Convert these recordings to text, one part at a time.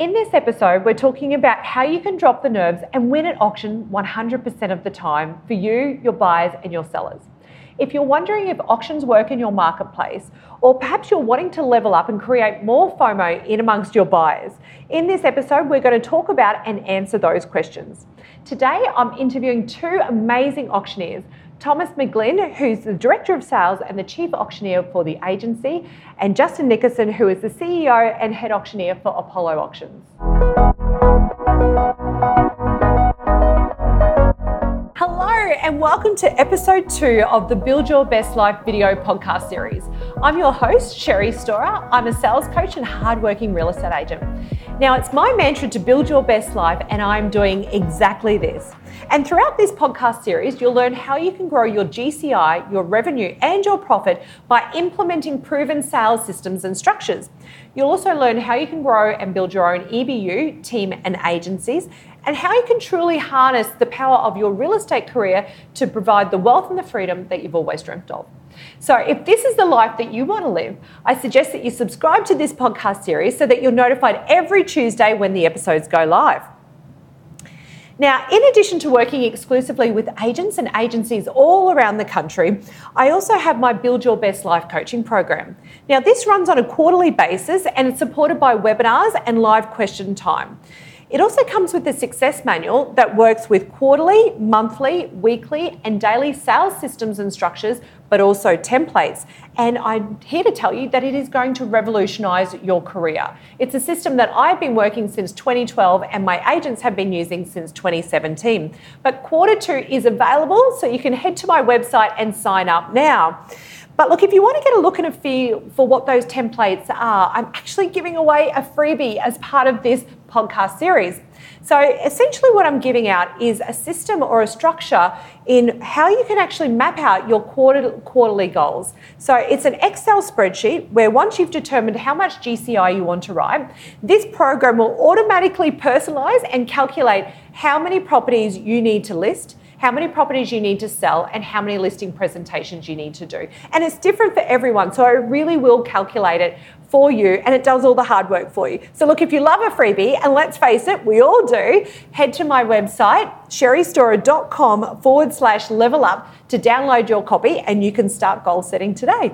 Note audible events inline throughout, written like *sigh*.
In this episode, we're talking about how you can drop the nerves and win at auction 100% of the time for you, your buyers, and your sellers. If you're wondering if auctions work in your marketplace, or perhaps you're wanting to level up and create more FOMO in amongst your buyers, in this episode, we're going to talk about and answer those questions. Today, I'm interviewing two amazing auctioneers Thomas McGlynn, who's the Director of Sales and the Chief Auctioneer for the agency, and Justin Nickerson, who is the CEO and Head Auctioneer for Apollo Auctions. Hello, and welcome to episode two of the Build Your Best Life video podcast series. I'm your host, Sherry Storer. I'm a sales coach and hardworking real estate agent. Now, it's my mantra to build your best life, and I'm doing exactly this. And throughout this podcast series, you'll learn how you can grow your GCI, your revenue, and your profit by implementing proven sales systems and structures. You'll also learn how you can grow and build your own EBU, team, and agencies, and how you can truly harness the power of your real estate career to provide the wealth and the freedom that you've always dreamt of. So, if this is the life that you want to live, I suggest that you subscribe to this podcast series so that you're notified every Tuesday when the episodes go live. Now, in addition to working exclusively with agents and agencies all around the country, I also have my Build Your Best Life coaching program. Now, this runs on a quarterly basis and it's supported by webinars and live question time. It also comes with a success manual that works with quarterly, monthly, weekly, and daily sales systems and structures, but also templates. And I'm here to tell you that it is going to revolutionize your career. It's a system that I've been working since 2012 and my agents have been using since 2017. But quarter two is available, so you can head to my website and sign up now. But look, if you want to get a look and a feel for what those templates are, I'm actually giving away a freebie as part of this podcast series. So essentially, what I'm giving out is a system or a structure in how you can actually map out your quarter, quarterly goals. So it's an Excel spreadsheet where once you've determined how much GCI you want to write, this program will automatically personalize and calculate how many properties you need to list how many properties you need to sell, and how many listing presentations you need to do. And it's different for everyone. So I really will calculate it for you and it does all the hard work for you. So, look, if you love a freebie, and let's face it, we all do, head to my website, sherrystorer.com forward slash level up to download your copy and you can start goal setting today.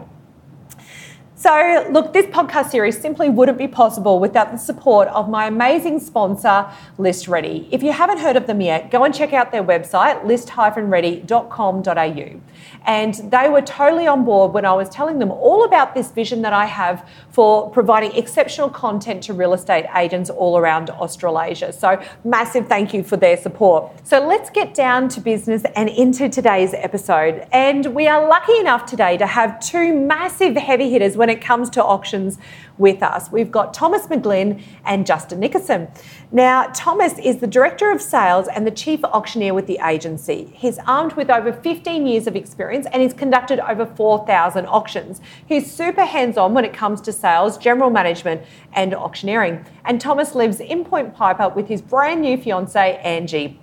So, look, this podcast series simply wouldn't be possible without the support of my amazing sponsor, List Ready. If you haven't heard of them yet, go and check out their website, list-ready.com.au. And they were totally on board when I was telling them all about this vision that I have for providing exceptional content to real estate agents all around Australasia. So, massive thank you for their support. So, let's get down to business and into today's episode. And we are lucky enough today to have two massive heavy hitters when it comes to auctions with us. We've got Thomas McGlynn and Justin Nickerson. Now, Thomas is the Director of Sales and the Chief Auctioneer with the agency. He's armed with over 15 years of experience and he's conducted over 4,000 auctions. He's super hands on when it comes to sales, general management, and auctioneering. And Thomas lives in Point Piper with his brand new fiancee, Angie.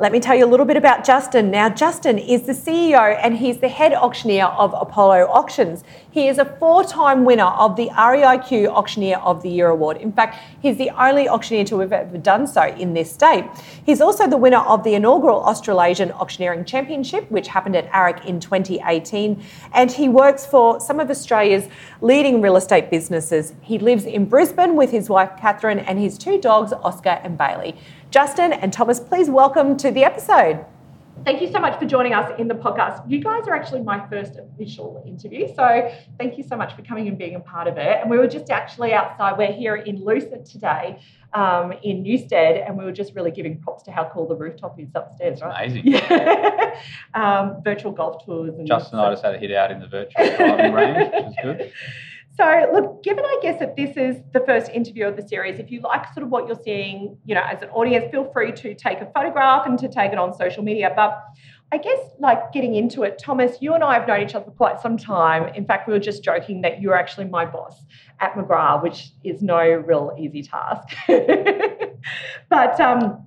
Let me tell you a little bit about Justin. Now, Justin is the CEO and he's the head auctioneer of Apollo Auctions. He is a four time winner of the REIQ Auctioneer of the Year award. In fact, he's the only auctioneer to have ever done so in this state. He's also the winner of the inaugural Australasian Auctioneering Championship, which happened at AREC in 2018. And he works for some of Australia's leading real estate businesses. He lives in Brisbane with his wife, Catherine, and his two dogs, Oscar and Bailey. Justin and Thomas, please welcome to the episode. Thank you so much for joining us in the podcast. You guys are actually my first official interview, so thank you so much for coming and being a part of it. And we were just actually outside, we're here in Lucid today um, in Newstead, and we were just really giving props to how cool the rooftop is upstairs, right? Amazing. Yeah. *laughs* um, virtual golf tours. And Justin and I just had a hit out in the virtual *laughs* driving range, which was good. So, look, given I guess that this is the first interview of the series, if you like sort of what you're seeing, you know, as an audience, feel free to take a photograph and to take it on social media. But I guess, like getting into it, Thomas, you and I have known each other for quite some time. In fact, we were just joking that you're actually my boss at McGrath, which is no real easy task. *laughs* but um,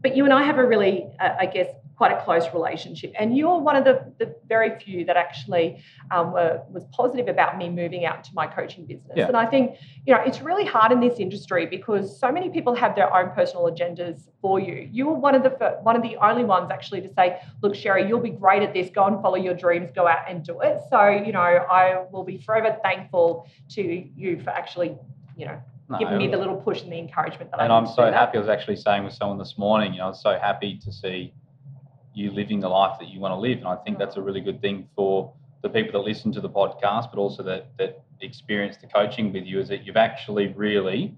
but you and I have a really, uh, I guess, quite a close relationship. And you're one of the, the very few that actually um, were, was positive about me moving out to my coaching business. Yeah. And I think, you know, it's really hard in this industry because so many people have their own personal agendas for you. You were one of the one of the only ones actually to say, look, Sherry, you'll be great at this. Go and follow your dreams. Go out and do it. So, you know, I will be forever thankful to you for actually, you know, No, giving me the little push and the encouragement that I and I'm so happy. I was actually saying with someone this morning, you know, I was so happy to see you living the life that you want to live. And I think that's a really good thing for the people that listen to the podcast, but also that that experience the coaching with you is that you've actually really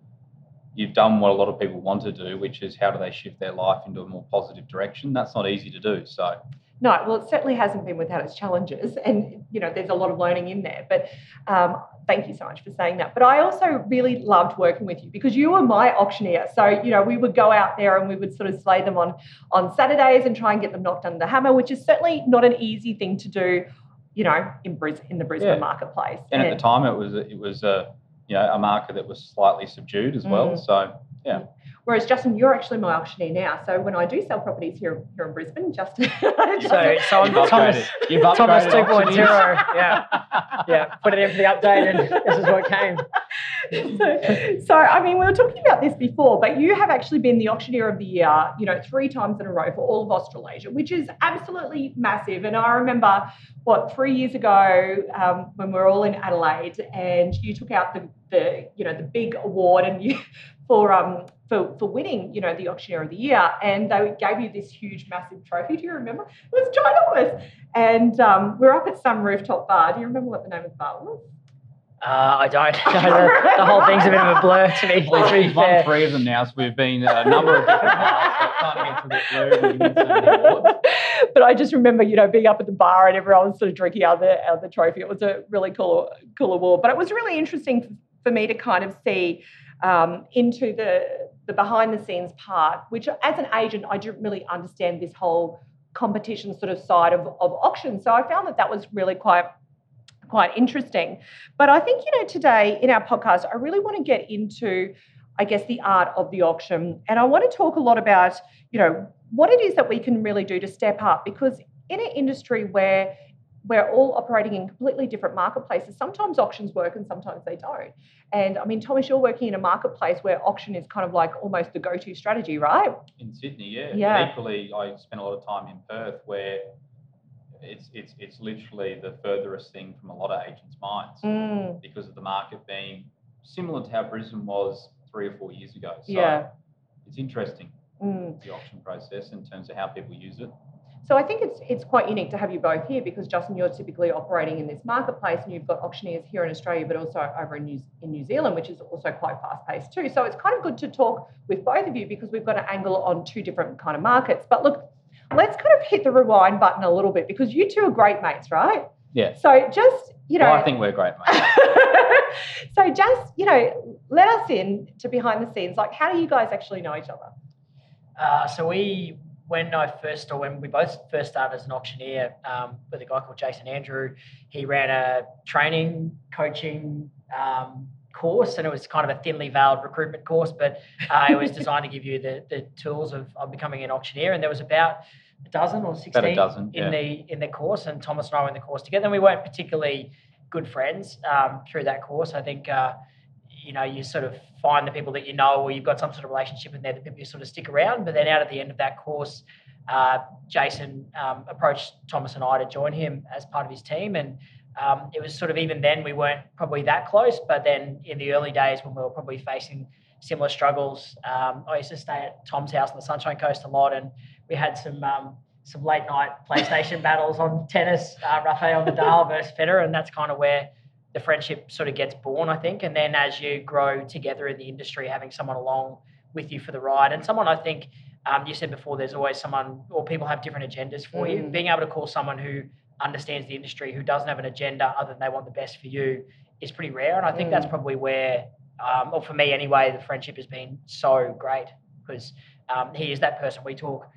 you've done what a lot of people want to do, which is how do they shift their life into a more positive direction. That's not easy to do. So No, well, it certainly hasn't been without its challenges, *laughs* and you know, there's a lot of learning in there. But um, thank you so much for saying that. But I also really loved working with you because you were my auctioneer. So you know, we would go out there and we would sort of slay them on on Saturdays and try and get them knocked under the hammer, which is certainly not an easy thing to do. You know, in Bris in the Brisbane Yeah. marketplace. and at the time it was it was a you know a market that was slightly subdued as well. Mm. So yeah. Whereas Justin, you're actually my auctioneer now. So when I do sell properties here here in Brisbane, Justin, *laughs* So, Justin- so I'm You've Thomas, upgraded. You've Thomas upgraded 2.0. Yeah, *laughs* yeah. Put it in for the update, and this is what came. so, so, I mean, we were talking about this before, but you have actually been the auctioneer of the year, you know, three times in a row for all of Australasia, which is absolutely massive. And I remember, what, three years ago um, when we were all in Adelaide and you took out the, the you know, the big award and you *laughs* for um for, for winning, you know, the auctioneer of the year, and they gave you this huge, massive trophy. Do you remember? It was ginormous. And um, we we're up at some rooftop bar. Do you remember what the name of the bar was? Uh, I don't. *laughs* the, the whole thing's a bit of a blur to me. Well, to be won fair. three of them now, so we've been uh, a number of different bars, so it kind of gets a bit blurry when you win so many awards. *laughs* but I just remember, you know, being up at the bar and everyone was sort of drinking out of the, out of the trophy. It was a really cool, cool award. But it was really interesting for me to kind of see um, into the the behind the scenes part, which as an agent, I didn't really understand this whole competition sort of side of, of auction. So I found that that was really quite quite interesting. But I think, you know, today in our podcast, I really want to get into, I guess, the art of the auction. And I want to talk a lot about, you know, what it is that we can really do to step up because in an industry where we're all operating in completely different marketplaces. Sometimes auctions work and sometimes they don't. And I mean, Thomas, you're working in a marketplace where auction is kind of like almost the go to strategy, right? In Sydney, yeah. Yeah. But equally, I spent a lot of time in Perth where it's, it's, it's literally the furthest thing from a lot of agents' minds Mm, because of the market being similar to how Brisbane was three or four years ago. So yeah. it's interesting, Mm. the auction process in terms of how people use it. So I think it's it's quite unique to have you both here because Justin, you're typically operating in this marketplace, and you've got auctioneers here in Australia, but also over in New, in New Zealand, which is also quite fast paced too. So it's kind of good to talk with both of you because we've got an angle on two different kind of markets. But look, let's kind of hit the rewind button a little bit because you two are great mates, right? Yeah. So just you know, Well, I think we're great, mate. *laughs* so just you know, let us in to behind the scenes. Like, how do you guys actually know each other? Uh, so we, when I first, or when we both first started as an auctioneer um, with a guy called Jason Andrew, he ran a training, coaching um, course, and it was kind of a thinly veiled recruitment course, but uh, it was *laughs* designed to give you the, the tools of, of becoming an auctioneer. And there was about a dozen or sixteen dozen, in yeah. the in the course, and Thomas and I were in the course together. And we weren't particularly good friends um, through that course. I think. Uh, you know, you sort of find the people that you know, or you've got some sort of relationship in there, the people you sort of stick around. But then out at the end of that course, uh, Jason um, approached Thomas and I to join him as part of his team. And um, it was sort of even then we weren't probably that close. But then in the early days when we were probably facing similar struggles, um, I used to stay at Tom's house on the Sunshine Coast a lot, and we had some. Um, some late night PlayStation *laughs* battles on tennis, uh, Rafael Nadal versus Federer, and that's kind of where the friendship sort of gets born, I think. And then as you grow together in the industry, having someone along with you for the ride, and someone I think um, you said before, there's always someone or people have different agendas for you. Mm. Being able to call someone who understands the industry, who doesn't have an agenda other than they want the best for you, is pretty rare. And I think Mm. that's probably where, um, or for me anyway, the friendship has been so great because um, he is that person we talk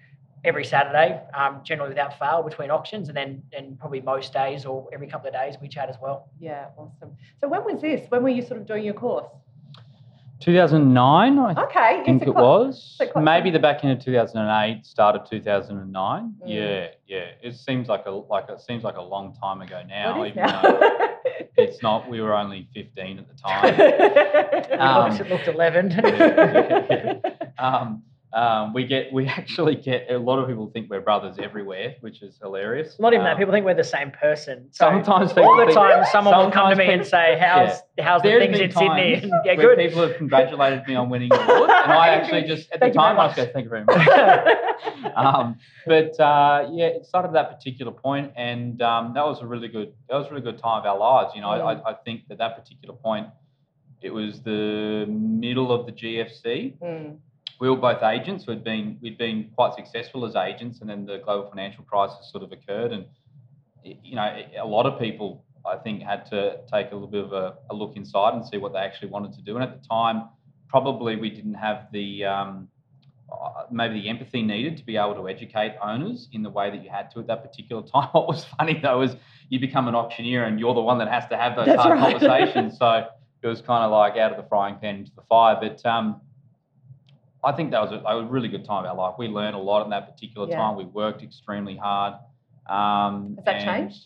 every Saturday, um, generally without fail between auctions, and then and probably most days or every couple of days we chat as well. Yeah, awesome. So when was this? When were you sort of doing your course? 2009, I Okay. think it quite- was. so Maybe the back end of 2008, start of 2009. Mm. Yeah, yeah. It seems like a like it seems like a long time ago now. What is even now? though *laughs* it's not. We were only 15 at the time. *laughs* It Um, looks- it looked 11. *laughs* Yeah, yeah. um, um, we get we *laughs* actually get a lot of people think we're brothers everywhere, which is hilarious. Not even that. Um, People think we're the same person. So Sometimes all people the time, someone will come to me and say, "How's how's the things in Sydney?" And, *laughs* yeah, good. people have congratulated me on winning the award, and *laughs* I actually just at the Thank very time I was going, "Thank you very much." um, but uh, yeah, it started at that particular point, and um, that was a really good. That was a really good time of our lives. You know, I, I think that that particular point, it was the middle of the GFC. Mm, We were both agents. We'd been we'd been quite successful as agents, and then the global financial crisis sort of occurred, and you know, a lot of people I think had to take a little bit of a, a look inside and see what they actually wanted to do. And at the time, probably we didn't have the um, uh, maybe the empathy needed to be able to educate owners in the way that you had to at that particular *laughs* time. What was funny though was you become an auctioneer and you're the one that has to have those That's hard right. conversations. So it was kind of like out of the frying pan into the fire. But um, I think that was a, a really good time of our life. We learned a lot in that particular Yeah. time. We worked extremely hard. Um, Has that and, changed?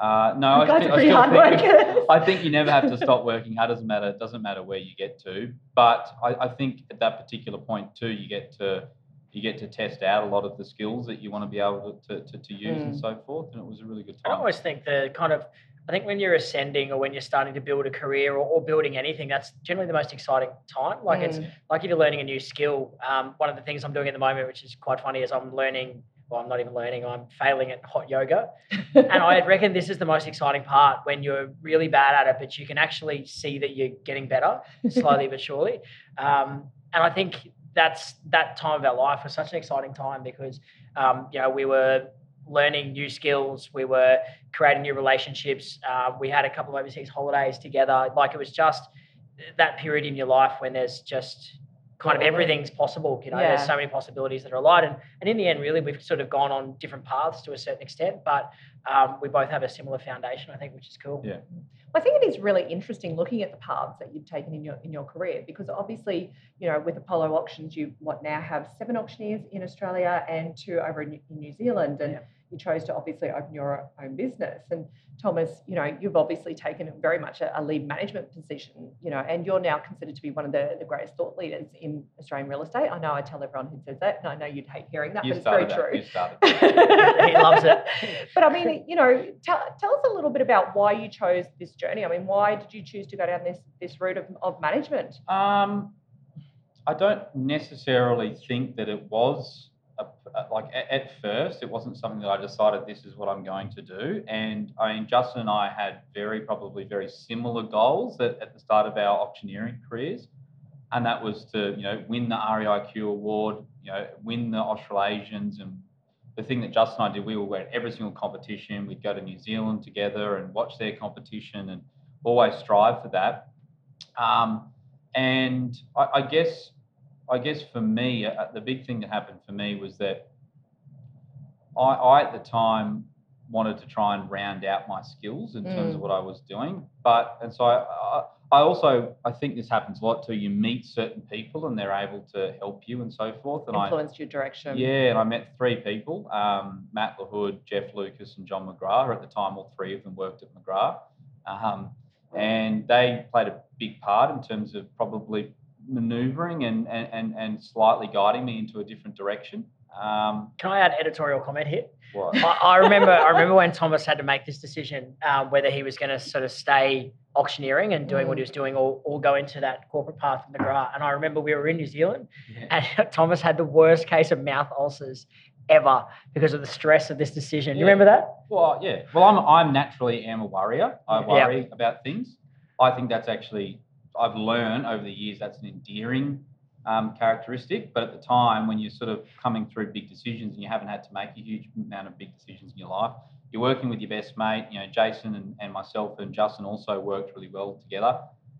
Uh, no, I guys still- are I still hard think- *laughs* I think you never have to stop working hard. Doesn't matter. It doesn't matter where you get to. But I, I think at that particular point too, you get to you get to test out a lot of the skills that you want to be able to, to, to use and Mm. so forth. And it was a really good time. I always think the kind of I think when you're ascending or when you're starting to build a career or, or building anything, that's generally the most exciting time. Like it's Mm. like if you're learning a new skill. Um, one of the things I'm doing at the moment, which is quite funny, is I'm learning. Well, I'm not even learning. I'm failing at hot yoga, *laughs* and I reckon this is the most exciting part when you're really bad at it, but you can actually see that you're getting better *laughs* slowly but surely. Um, and I think that's that time of our life was such an exciting time because um, you know we were learning new skills, we were creating new relationships. Uh, we had a couple of overseas holidays together. Like it was just that period in your life when there's just kind of everything's possible. You know, Yeah. there's so many possibilities that are aligned, and and in the end, really, we've sort of gone on different paths to a certain extent, but um, we both have a similar foundation, I think, which is cool. Yeah. I think it is really interesting looking at the paths that you've taken in your in your career because obviously, you know, with Apollo Auctions, you what now have seven auctioneers in Australia and two over in, in New Zealand, and Yeah. You chose to obviously open your own business. And Thomas, you know, you've obviously taken very much a, a lead management position, you know, and you're now considered to be one of the, the greatest thought leaders in Australian real estate. I know I tell everyone who says that, and I know you'd hate hearing that, you but it's very started that. true. You started. *laughs* He loves it. *laughs* But I mean, you know, tell, tell us a little bit about why you chose this journey. I mean, why did you choose to go down this this route of, of management? Um, I don't necessarily think that it was a, a- like at, at first. It wasn't something that I decided this is what I'm going to do. And I mean, Justin and I had very probably very similar goals at, at the start of our auctioneering careers, and that was to you know win the REIQ award, you know win the Australasians and. The thing that Justin and I did, we were at every single competition. We'd go to New Zealand together and watch their competition, and always strive for that. Um, and I, I guess, I guess for me, uh, the big thing that happened for me was that I, I at the time wanted to try and round out my skills in terms of Mm. what I was doing. But and so I, I, I also I think this happens a lot too. You meet certain people and they're able to help you and so forth. And I Influenced your direction. yeah, and I met three people um, Matt LaHood, Jeff Lucas, and John McGrath. At the time, all three of them worked at McGrath. Um, and they played a big part in terms of probably maneuvering and, and, and, slightly guiding me into a different direction. Um, Can I add editorial comment here? what? I, I remember I remember when Thomas had to make this decision um, whether he was going to sort of stay auctioneering and doing what he was doing or, or go into that corporate path in McGrath. And I remember we were in New Zealand Yeah. and *laughs* Thomas had the worst case of mouth ulcers ever because of the stress of this decision. You remember that? Well, yeah. Well, I'm I'm naturally am a worrier. I Yeah. worry about things. I think that's actually I've learned over the years that's an endearing um, characteristic. But at the time, when you're sort of coming through big decisions and you haven't had to make a huge amount of big decisions in your life, you're working with your best mate. You know, Jason and, and myself and Justin also worked really well together.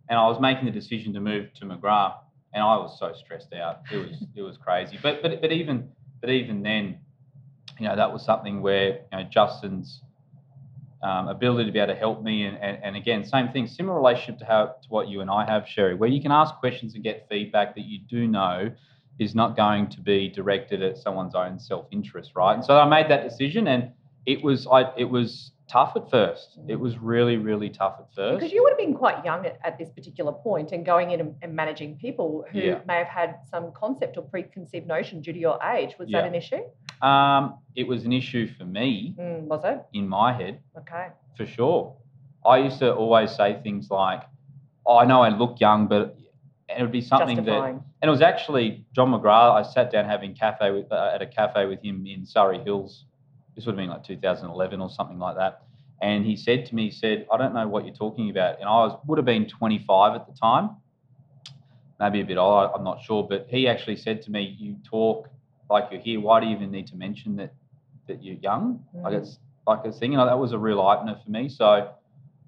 And I was making the decision to move to McGrath, and I was so stressed out. It was it was crazy. But but but even but even then, you know, that was something where you know Justin's um, ability to be able to help me. And, and, and again, same thing, similar relationship to how to what you and I have, Sherry, where you can ask questions and get feedback that you do know is not going to be directed at someone's own self-interest, right? And so I made that decision, and it was I it was tough at first. It was really really tough at first. Because you would have been quite young at, at this particular point and going in and, and managing people who Yeah. may have had some concept or preconceived notion due to your age. Was Yeah. that an issue? Um, it was an issue for me Mm, was it? in my head Okay. for sure. I used to always say things like, oh, "I know I look young, but," it would be something that Justifying. and it was actually John McGrath. I sat down having cafe with, uh, at a cafe with him in Surry Hills. This would have been like 2011 or something like that. And he said to me, he said, "I don't know what you're talking about." And I was would have been 25 at the time, maybe a bit old. I'm not sure, but he actually said to me, "You talk like you're here. Why do you even need to mention that that you're young?" Like Mm. it's like a thing. You know, that was a real eye opener for me. So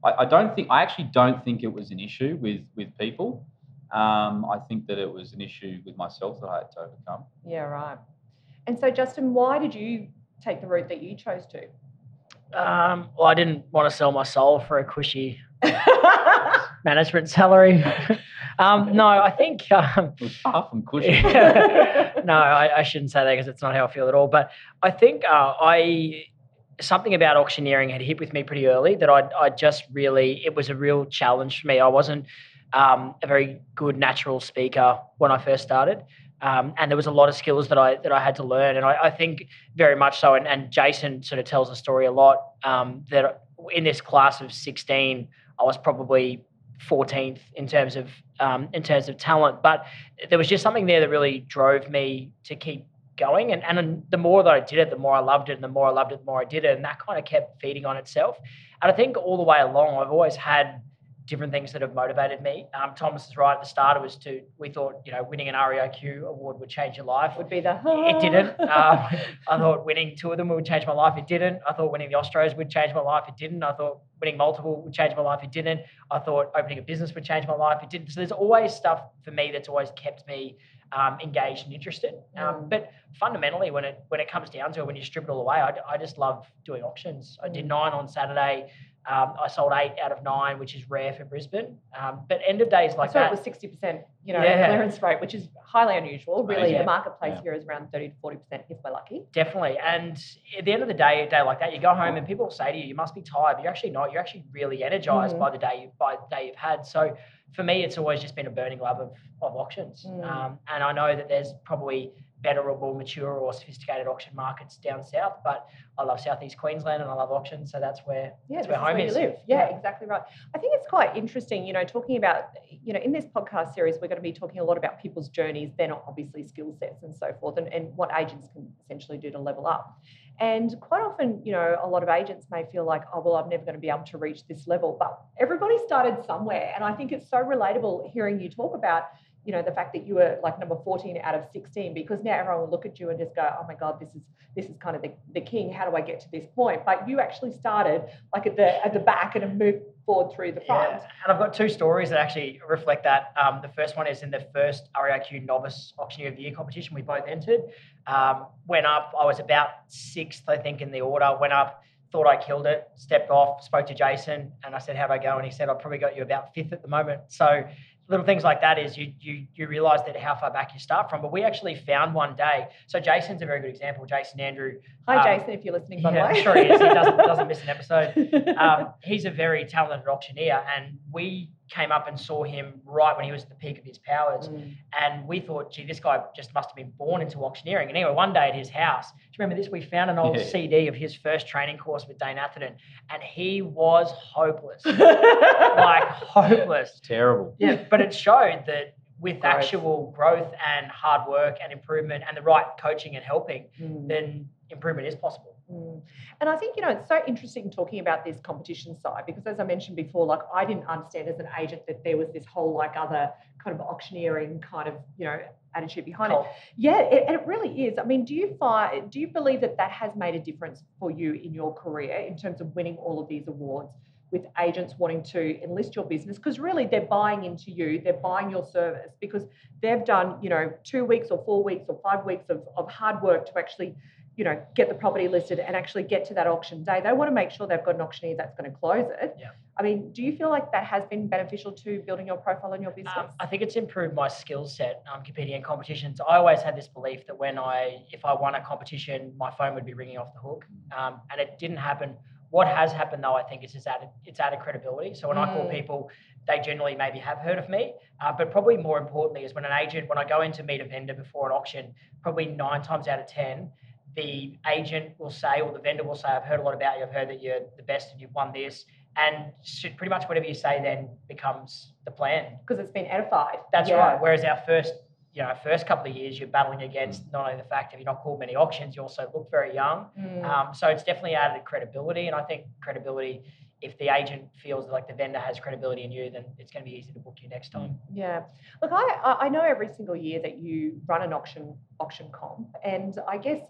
I, I don't think I actually don't think it was an issue with with people. Um, I think that it was an issue with myself that I had to overcome. Yeah, right. And so, Justin, why did you take the route that you chose to? Um, well, I didn't want to sell my soul for a cushy *laughs* management salary. *laughs* um, no, I think. Um, It was far from cushy. *laughs* no, I, I shouldn't say that because it's not how I feel at all. But I think uh, I something about auctioneering had hit with me pretty early that I I just really it was a real challenge for me. I wasn't um, a very good natural speaker when I first started. Um, and there was a lot of skills that I that I had to learn, and I, I think very much so. And, and Jason sort of tells the story a lot um, that in this class of 16, I was probably 14th in terms of um, in terms of talent, but there was just something there that really drove me to keep going. And, and the more that I did it, the more I loved it, and the more I loved it, the more I did it, and that kind of kept feeding on itself. And I think all the way along, I've always had different things that have motivated me. Um, Thomas is right at the start. It was to we thought you know winning an REIQ award would change your life. Would be the. It *laughs* didn't. Um, I thought winning two of them would change my life. It didn't. I thought winning the Ostros would change my life. It didn't. I thought winning multiple would change my life. It didn't. I thought opening a business would change my life. It didn't. So there's always stuff for me that's always kept me um, engaged and interested. Um, Mm. But fundamentally, when it when it comes down to it, when you strip it all away, I, I just love doing auctions. I did Mm. nine on Saturday. Um, I sold eight out of nine, which is rare for Brisbane. Um, but end of days like so that. it was sixty percent, you know, Yeah. clearance rate, which is highly unusual. Really, Yeah. the marketplace Yeah. here is around thirty to forty percent, if we're lucky. Definitely. And at the end of the day, a day like that, you go home and people say to you, you must be tired, but you're actually not. You're actually really energized Mhm. by the day you by the day you've had. So for me, it's always just been a burning love of, of auctions. Mm. Um, and I know that there's probably more mature or sophisticated auction markets down south, but I love Southeast Queensland and I love auctions. So that's where Yeah, that's where is home where is. live. Yeah, exactly right. I think it's quite interesting, you know, talking about, you know, in this podcast series, we're going to be talking a lot about people's journeys, then obviously skill sets and so forth, and, and what agents can essentially do to level up. And quite often, you know, a lot of agents may feel like, oh, well, I'm never going to be able to reach this level. But everybody started somewhere. And I think it's so relatable hearing you talk about, you know, the fact that you were like number 14 out of 16, because now everyone will look at you and just go, oh my God, this is this is kind of the, the king. How do I get to this point? But you actually started like at the at the back and have moved forward through the front. Yeah, and I've got two stories that actually reflect that. Um, the first one is in the first REIQ Novice Auctioneer of the Year competition we both entered. Um, went up, I was about sixth, I think, in the order. Went up, thought I killed it, stepped off, spoke to Jason, and I said, How'd I go? And he said, I've probably got you about fifth at the moment. So little things like that is you you you realize that how far back you start from. But we actually found one day. So Jason's a very good example. Jason Andrew. Hi, Um, Jason, if you're listening, by yeah, the way. Sure he is. He doesn't, doesn't miss an *laughs* episode um, he's a very talented auctioneer, and we came up and saw him right when he was at the peak of his powers. Mm. And we thought, gee, this guy just must have been born into auctioneering. And anyway, one day at his house, do you remember this? We found an old Yeah. CD of his first training course with Dane Atherton, and he was hopeless, *laughs* like hopeless. Terrible. Yeah, but it showed that with Growth. actual growth and hard work and improvement and the right coaching and helping, Mm. then improvement is possible. Mm. And I think, you know, it's so interesting talking about this competition side because, as I mentioned before, like I didn't understand as an agent that there was this whole like other kind of auctioneering kind of, you know, attitude behind it. Yeah, it, and it really is. I mean, do you find, do you believe that that has made a difference for you in your career in terms of winning all of these awards with agents wanting to enlist your business? Because really they're buying into you, they're buying your service because they've done, you know, two weeks or four weeks or five weeks of, of hard work to actually you know, get the property listed and actually get to that auction day. They want to make sure they've got an auctioneer that's going to close it. Yeah. I mean, do you feel like that has been beneficial to building your profile and your business? Um, I think it's improved my skill set um, competing in competitions. I always had this belief that when I, if I won a competition, my phone would be ringing off the hook, um, and it didn't happen. What has happened though, I think, is it's added it's added credibility. So when I call Mm. people, they generally maybe have heard of me, uh, but probably more importantly is when an agent, when I go in to meet a vendor before an auction, probably nine times out of ten, the agent will say or the vendor will say, "I've heard a lot about you. I've heard that you're the best and you've won this." And should, pretty much whatever you say then becomes the plan. because it's been edified. That's Yeah. right. Whereas our first, you know, first couple of years, you're battling against not only the fact that you're not called many auctions, you also look very young. Mm. Um, so it's definitely added credibility, and I think credibility. If the agent feels like the vendor has credibility in you, then it's going to be easy to book you next time. Yeah. Look, I I I know every single year that you run an auction auction comp, and I guess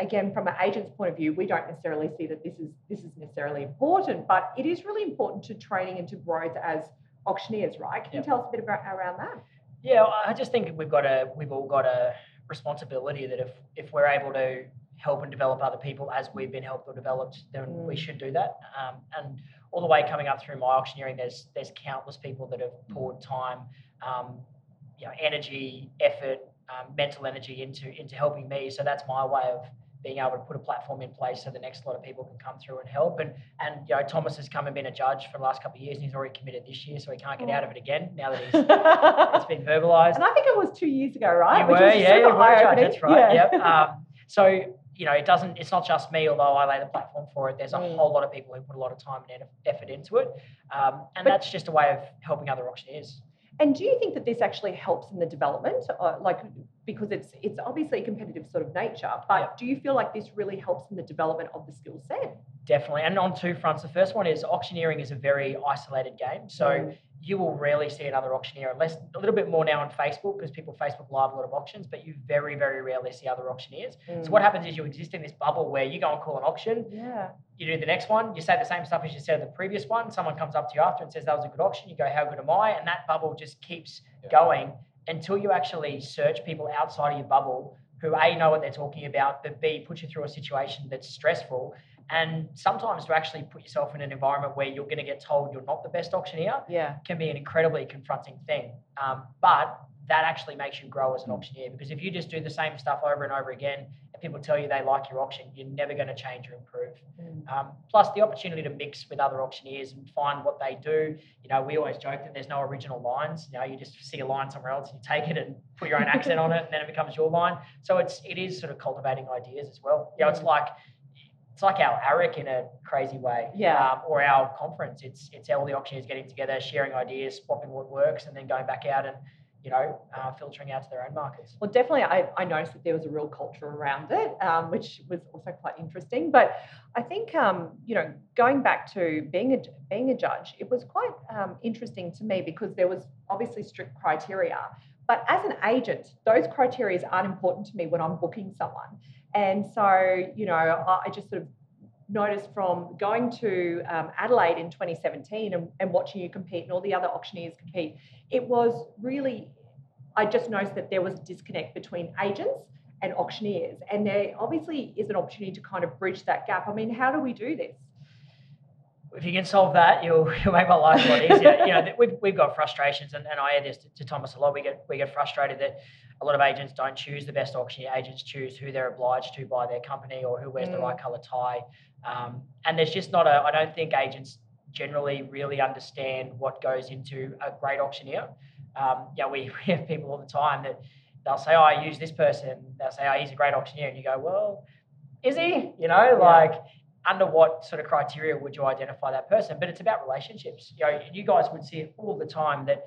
again from an agent's point of view, we don't necessarily see that this is this is necessarily important, but it is really important to training and to growth as auctioneers, right? Can Yep. you tell us a bit about around that? Yeah, I just think we've got a we've all got a responsibility that if if we're able to help and develop other people as we've been helped or developed, then we Mm. should do that. Um, and all the way coming up through my auctioneering, there's there's countless people that have poured time, um, you know, energy, effort, um, mental energy into into helping me. So that's my way of being able to put a platform in place so the next lot of people can come through and help. And and you know, Thomas has come and been a judge for the last couple of years, and he's already committed this year, so he can't get out of it again now that he's *laughs* it's been verbalised. And I think it was two years ago, right? You Which were, was yeah, you were judge. That's right. Yeah. Yep. *laughs* Um, so you know, it doesn't. It's not just me, although I lay the platform for it. There's a Mm. whole lot of people who put a lot of time and effort into it, um, and But- that's just a way of helping other auctioneers. And do you think that this actually helps in the development, uh, like because it's it's obviously a competitive sort of nature, but Yeah. do you feel like this really helps in the development of the skill set? Definitely, and on two fronts. The first one is auctioneering is a very isolated game, so Mm. you will rarely see another auctioneer, unless a little bit more now on Facebook because people Facebook live a lot of auctions, but you very very rarely see other auctioneers. So what happens is you exist in this bubble where you go and call an auction, Yeah. you do the next one, you say the same stuff as you said in the previous one. Someone comes up to you after and says that was a good auction. You go, how good am I? And that bubble just keeps Yeah. going until you actually search people outside of your bubble who a know what they're talking about, but b put you through a situation that's stressful. And sometimes to actually put yourself in an environment where you're going to get told you're not the best auctioneer Yeah. can be an incredibly confronting thing. Um, but that actually makes you grow as an auctioneer because if you just do the same stuff over and over again people tell you they like your auction, you're never going to change or improve. Mm. Um, plus, the opportunity to mix with other auctioneers and find what they do. You know, we always joke that there's no original lines. You know, you just see a line somewhere else, and you take it and put your own accent on it, and then it becomes your line. So it's it is sort of cultivating ideas as well. You know, it's Mm. like it's like our AREC in a crazy way. Yeah. Um, or our conference. It's it's all the auctioneers getting together, sharing ideas, swapping what works, and then going back out and you know uh, filtering out to their own markets. Well, definitely, I, I noticed that there was a real culture around it, um, which was also quite interesting. But I think, um, you know, going back to being a being a judge, it was quite um, interesting to me because there was obviously strict criteria. But as an agent, those criteria aren't important to me when I'm booking someone. And so, you know, I, I just sort of noticed from going to um, Adelaide in 2017 and, and watching you compete and all the other auctioneers compete, it was really, I just noticed that there was a disconnect between agents and auctioneers. And there obviously is an opportunity to kind of bridge that gap. I mean, how do we do this? If you can solve that, you'll, *laughs* you'll make my life a lot easier. you know, we've, we've got frustrations, and, and I add this to, to Thomas a lot. We get we get frustrated that a lot of agents don't choose the best auctioneer. Agents choose who they're obliged to by their company or who wears the Mm. right color tie. Um, and there's just not a. I don't think agents generally really understand what goes into a great auctioneer. Um, yeah, we, *laughs* we have people all the time that they'll say, "Oh, I use this person." They'll say, "Oh, he's a great auctioneer," and you go, "Well, is he?" You know, like under what sort of criteria would you identify that person? But it's about relationships. You know, you guys would see it all the time that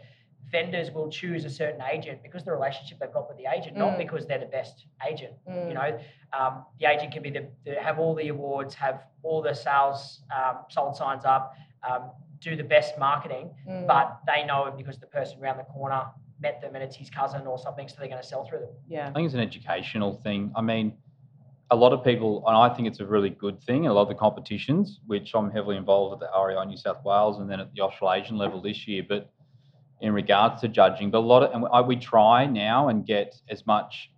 vendors will choose a certain agent because the relationship they've got with the agent, not Mm. because they're the best agent. Mm. You know, um, the agent can be the, the have all the awards, have all the sales um, sold signs up, um, do the best marketing, Mm. but they know him because the person around the corner met them and it's his cousin or something, so they're going to sell through them. yeah. I think it's an educational thing. I mean, a lot of people, and I think it's a really good thing. A lot of the competitions, which I'm heavily involved at the REI New South Wales and then at the Australasian level this year, but in regards to judging, but a lot of, and we try now and get as much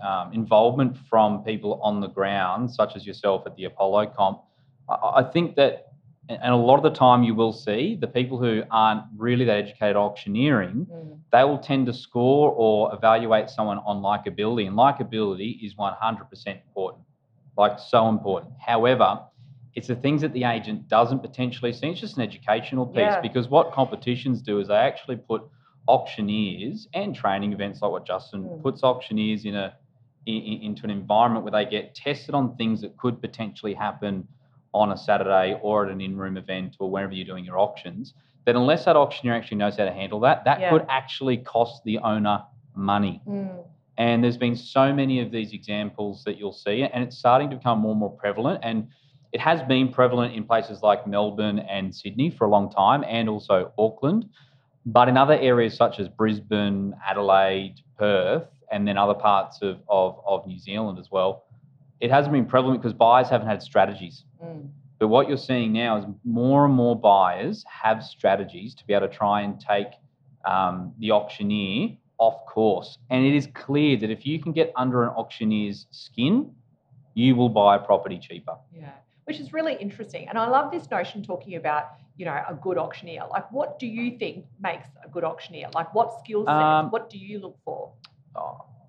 um, involvement from people on the ground, such as yourself at the Apollo comp, I, I think that, and a lot of the time you will see the people who aren't really that educated auctioneering, Mm. they will tend to score or evaluate someone on likability, and likability is 100% important, like so important. However, it's the things that the agent doesn't potentially see. It's just an educational piece Yeah. because what competitions do is they actually put auctioneers and training events like what Justin Mm. puts auctioneers in a in- into an environment where they get tested on things that could potentially happen on a Saturday or at an in-room event or wherever you're doing your auctions. That unless that auctioneer actually knows how to handle that, that Yeah. could actually cost the owner money. Mm. And there's been so many of these examples that you'll see, and it's starting to become more and more prevalent. And it has been prevalent in places like Melbourne and Sydney for a long time, and also Auckland. But in other areas such as Brisbane, Adelaide, Perth, and then other parts of, of, of New Zealand as well, it hasn't been prevalent because buyers haven't had strategies. Mm. But what you're seeing now is more and more buyers have strategies to be able to try and take um, the auctioneer off course. And it is clear that if you can get under an auctioneer's skin, you will buy a property cheaper. Yeah, which is really interesting. And I love this notion talking about, you know, a good auctioneer. Like, what do you think makes a good auctioneer? Like, what skill sets? Um, what do you look for?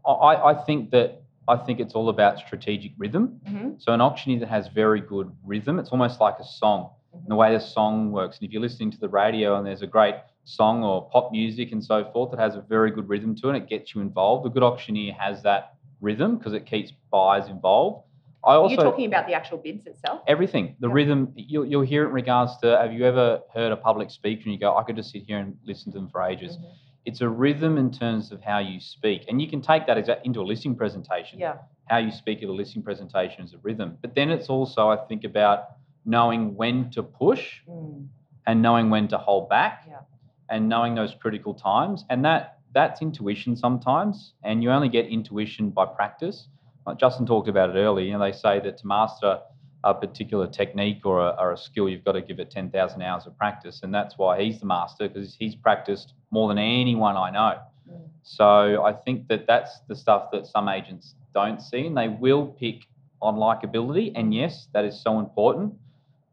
I, I think that I think it's all about strategic rhythm. Mm-hmm. So an auctioneer that has very good rhythm, it's almost like a song. And the way the song works. And if you're listening to the radio and there's a great song or pop music and so forth that has a very good rhythm to it, it gets you involved. A good auctioneer has that rhythm because it keeps buyers involved. I also You're talking about the actual bids itself. everything. The rhythm you'll, you'll hear it in regards to have you ever heard a public speaker and you go, I could just sit here and listen to them for ages. Mhm. It's a rhythm in terms of how you speak. And you can take that into a listing presentation Yeah. how you speak at a listing presentation is a rhythm. But then it's also, I think, about knowing when to push Mm. and knowing when to hold back Yeah. and knowing those critical times. And that that's intuition sometimes. And you only get intuition by practice. Like Justin talked about it earlier. You know, they say that to master a particular technique or a, or a skill, you've got to give it 10,000 hours of practice. And that's why he's the master because he's practiced more than anyone I know. Mm. So I think that that's the stuff that some agents don't see, and they will pick on likability. And yes, that is so important.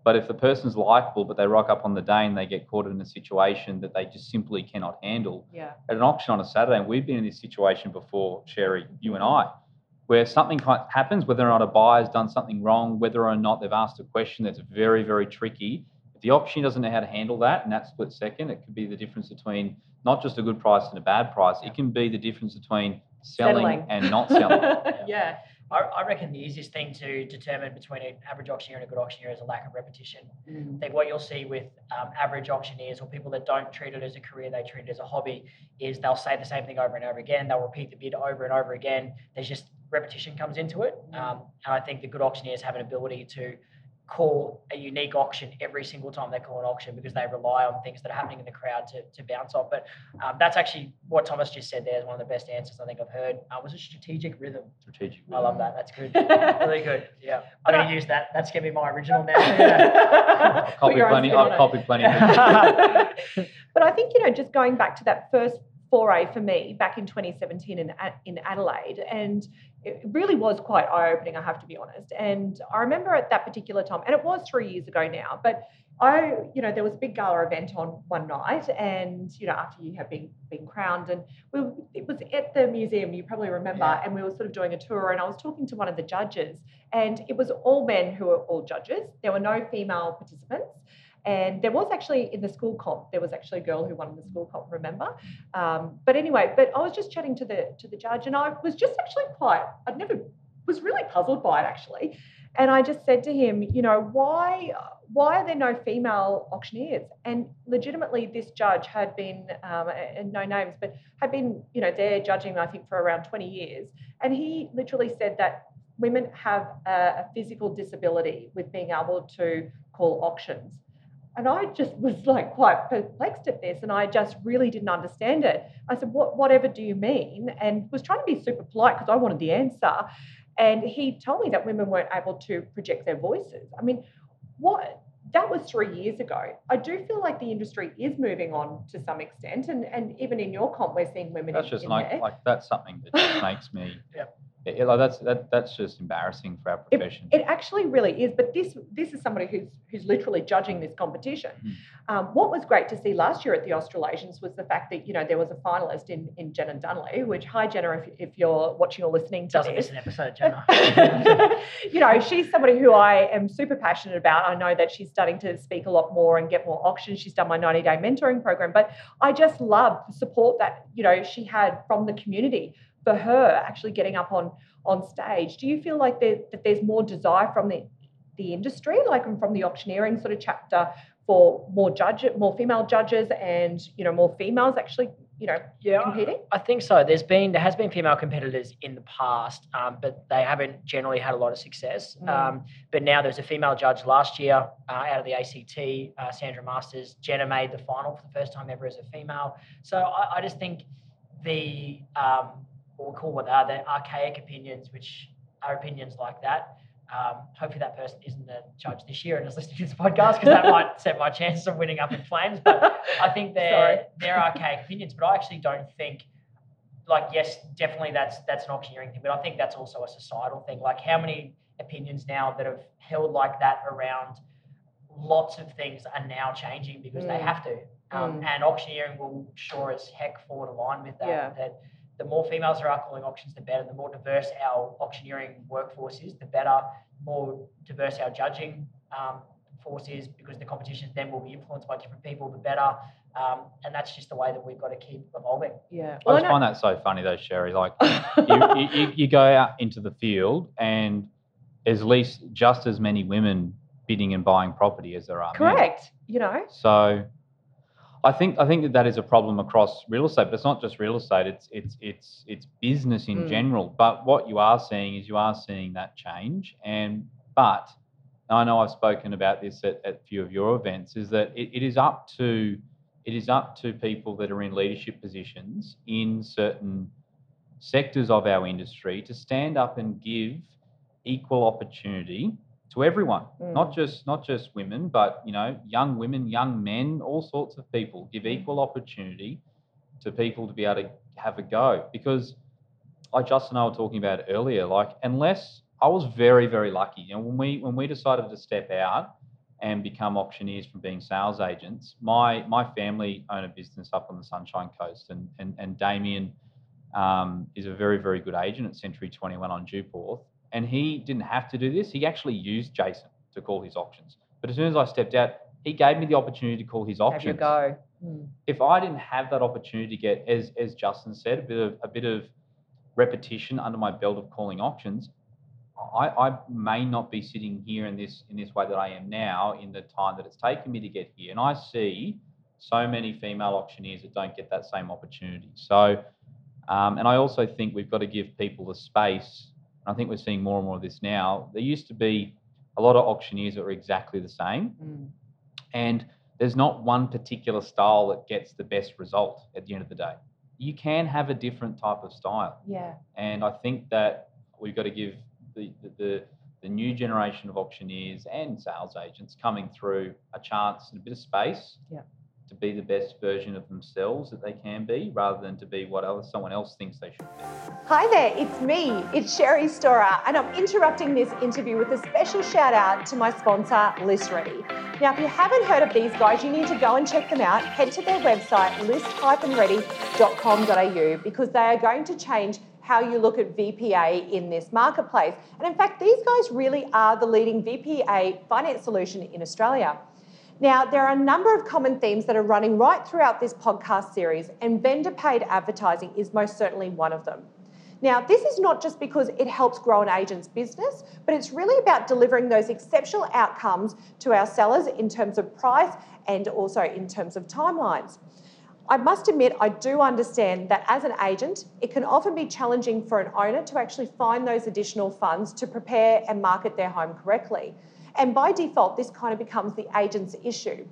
But if the person's likable, but they rock up on the day and they get caught in a situation that they just simply cannot handle, Yeah. at an auction on a Saturday, and we've been in this situation before, Sherry, you and I, where something happens, whether or not a buyer's done something wrong, whether or not they've asked a question that's very, very tricky. If the auctioneer doesn't know how to handle that in that split second, it could be the difference between not just a good price and a bad price. It can be the difference between selling Settling. and not selling. *laughs* yeah. I, I reckon the easiest thing to determine between an average auctioneer and a good auctioneer is a lack of repetition. Mm. I think what you'll see with um, average auctioneers or people that don't treat it as a career, they treat it as a hobby, is they'll say the same thing over and over again. They'll repeat the bid over and over again. There's just repetition comes into it. Um, and I think the good auctioneers have an ability to call a unique auction every single time they call an auction because they rely on things that are happening in the crowd to, to bounce off. But um, that's actually what Thomas just said there is one of the best answers I think I've heard. Uh, was a strategic rhythm. Strategic. rhythm. I love that. That's good. *laughs* really good. Yeah. I'm going to use that. That's going to be my original *laughs* now. Yeah. I've copied your plenty. I've copied plenty. *laughs* but I think, you know, just going back to that first foray for me back in 2017 in, in Adelaide, and it really was quite eye opening, I have to be honest. And I remember at that particular time, and it was three years ago now, but I, you know, there was a big gala event on one night, and you know, after you have been been crowned, and we, it was at the museum. You probably remember, Yeah. and we were sort of doing a tour, and I was talking to one of the judges, and it was all men who were all judges. There were no female participants. And there was actually in the school comp, there was actually a girl who won the school comp, remember? Um, but anyway, but I was just chatting to the to the judge, and I was just actually quite, I'd never was really puzzled by it actually. And I just said to him, you know, why why are there no female auctioneers? And legitimately, this judge had been, um, and no names, but had been, you know, there judging, I think, for around 20 years. And he literally said that women have a, a physical disability with being able to call auctions. And I just was like quite perplexed at this, and I just really didn't understand it. I said, "What, whatever do you mean?" And was trying to be super polite because I wanted the answer. And he told me that women weren't able to project their voices. I mean, what? That was three years ago. I do feel like the industry is moving on to some extent, and, and even in your comp, we're seeing women. That's in, just in like there. like that's something that just makes me. *laughs* Yep. It- like that's that, that's just embarrassing for our It, profession. it actually really is. But this this is somebody who's who's literally judging this competition. Mm. Um, what was great to see last year at the Australasians was the fact that you know there was a finalist in in Jenna Dunley. Which hi Jenna, if, if you're watching or listening to Doesn't this, miss an episode, *laughs* Jenna. you know, she's somebody who I am super passionate about. I know that she's starting to speak a lot more and get more auctions. She's done my 90 day mentoring program, but I just love the support that, you know, she had from the community for her actually getting up on on stage. Do you feel like there, that there's more desire from the the industry, like from the auctioneering sort of chapter for more judge more female judges and, you know, more females actually, you know, yeah, competing? I think so. There's been there has been female competitors in the past, um, but they haven't generally had a lot of success. Mm. Um, but now there's a female judge last year uh, out of the ACT, uh, Sandra Masters. Jenna made the final for the first time ever as a female. So I, I just think the um, what we call what they are the archaic opinions, which are opinions like that. Um, hopefully that person isn't the judge this year and is listening to this podcast because that *laughs* might set my chances of winning up in flames. But I think they're they're archaic opinions, but I actually don't think like yes, definitely that's that's an auctioneering thing, but I think that's also a societal thing. Like how many opinions now that have held like that around lots of things are now changing because they Mm. have to. Um, Mm. And auctioneering will sure as heck forward align with that. Yeah. That the more females there are calling auctions, the better. The more diverse our auctioneering workforce is, the better. More diverse our judging um, force is because the competitions then will be influenced by different people, the better. Um, and that's just the way that we've got to keep evolving. Yeah. I just find that so funny though, Sherry. Like *laughs* you, you, you, you go out into the field and there's at least just as many women bidding and buying property as there are men. Correct. You know, So I think I think that that is a problem across real estate, but it's not just real estate. It's it's it's it's business in Mm. general. But what you are seeing is you are seeing that change. And but I know I've spoken about this at, at a few of your events. Is that it, it is up to it is up to people that are in leadership positions in certain sectors of our industry to stand up and give equal opportunity to everyone Mm. not just not just women but you know young women young men all sorts of people. Give equal opportunity to people to be able to have a go. Because like justin and i were talking about earlier like unless i was very very lucky you know when we when we decided to step out and become auctioneers from being sales agents my my family own a business up on the sunshine coast and and, and damien um, is a very very good agent at century 21 on Duporth and he didn't have to do this. He actually used Jason to call his options. But as soon as I stepped out, he gave me the opportunity to call his options. have auctions. your go. Mm. If I didn't have that opportunity to get, as as Justin said, a bit of a bit of repetition under my belt of calling auctions, I, I may not be sitting here in this in this way that I am now in the time that it's taken me to get here. And I see so many female auctioneers that don't get that same opportunity. So, um, and I also think we've got to give people the space. I think we're seeing more and more of this now. There used to be a lot of auctioneers that were exactly the same, Mm. and there's not one particular style that gets the best result at the end of the day. You can have a different type of style. Yeah. And I think that we've got to give the, the, the, the new generation of auctioneers and sales agents coming through a chance and a bit of space Yeah. To be the best version of themselves that they can be rather than to be what else, someone else thinks they should be. Hi there, it's me, it's Sherry Storer, and I'm interrupting this interview with a special shout out to my sponsor, List Ready. Now, if you haven't heard of these guys, you need to go and check them out. Head to their website, list-ready.com.au, because they are going to change how you look at VPA in this marketplace. And in fact, these guys really are the leading VPA finance solution in Australia. Now, there are a number of common themes that are running right throughout this podcast series, and vendor paid advertising is most certainly one of them. Now, this is not just because it helps grow an agent's business, but it's really about delivering those exceptional outcomes to our sellers in terms of price and also in terms of timelines. I must admit, I do understand that as an agent, it can often be challenging for an owner to actually find those additional funds to prepare and market their home correctly. And by default, this kind of becomes the agent's issue.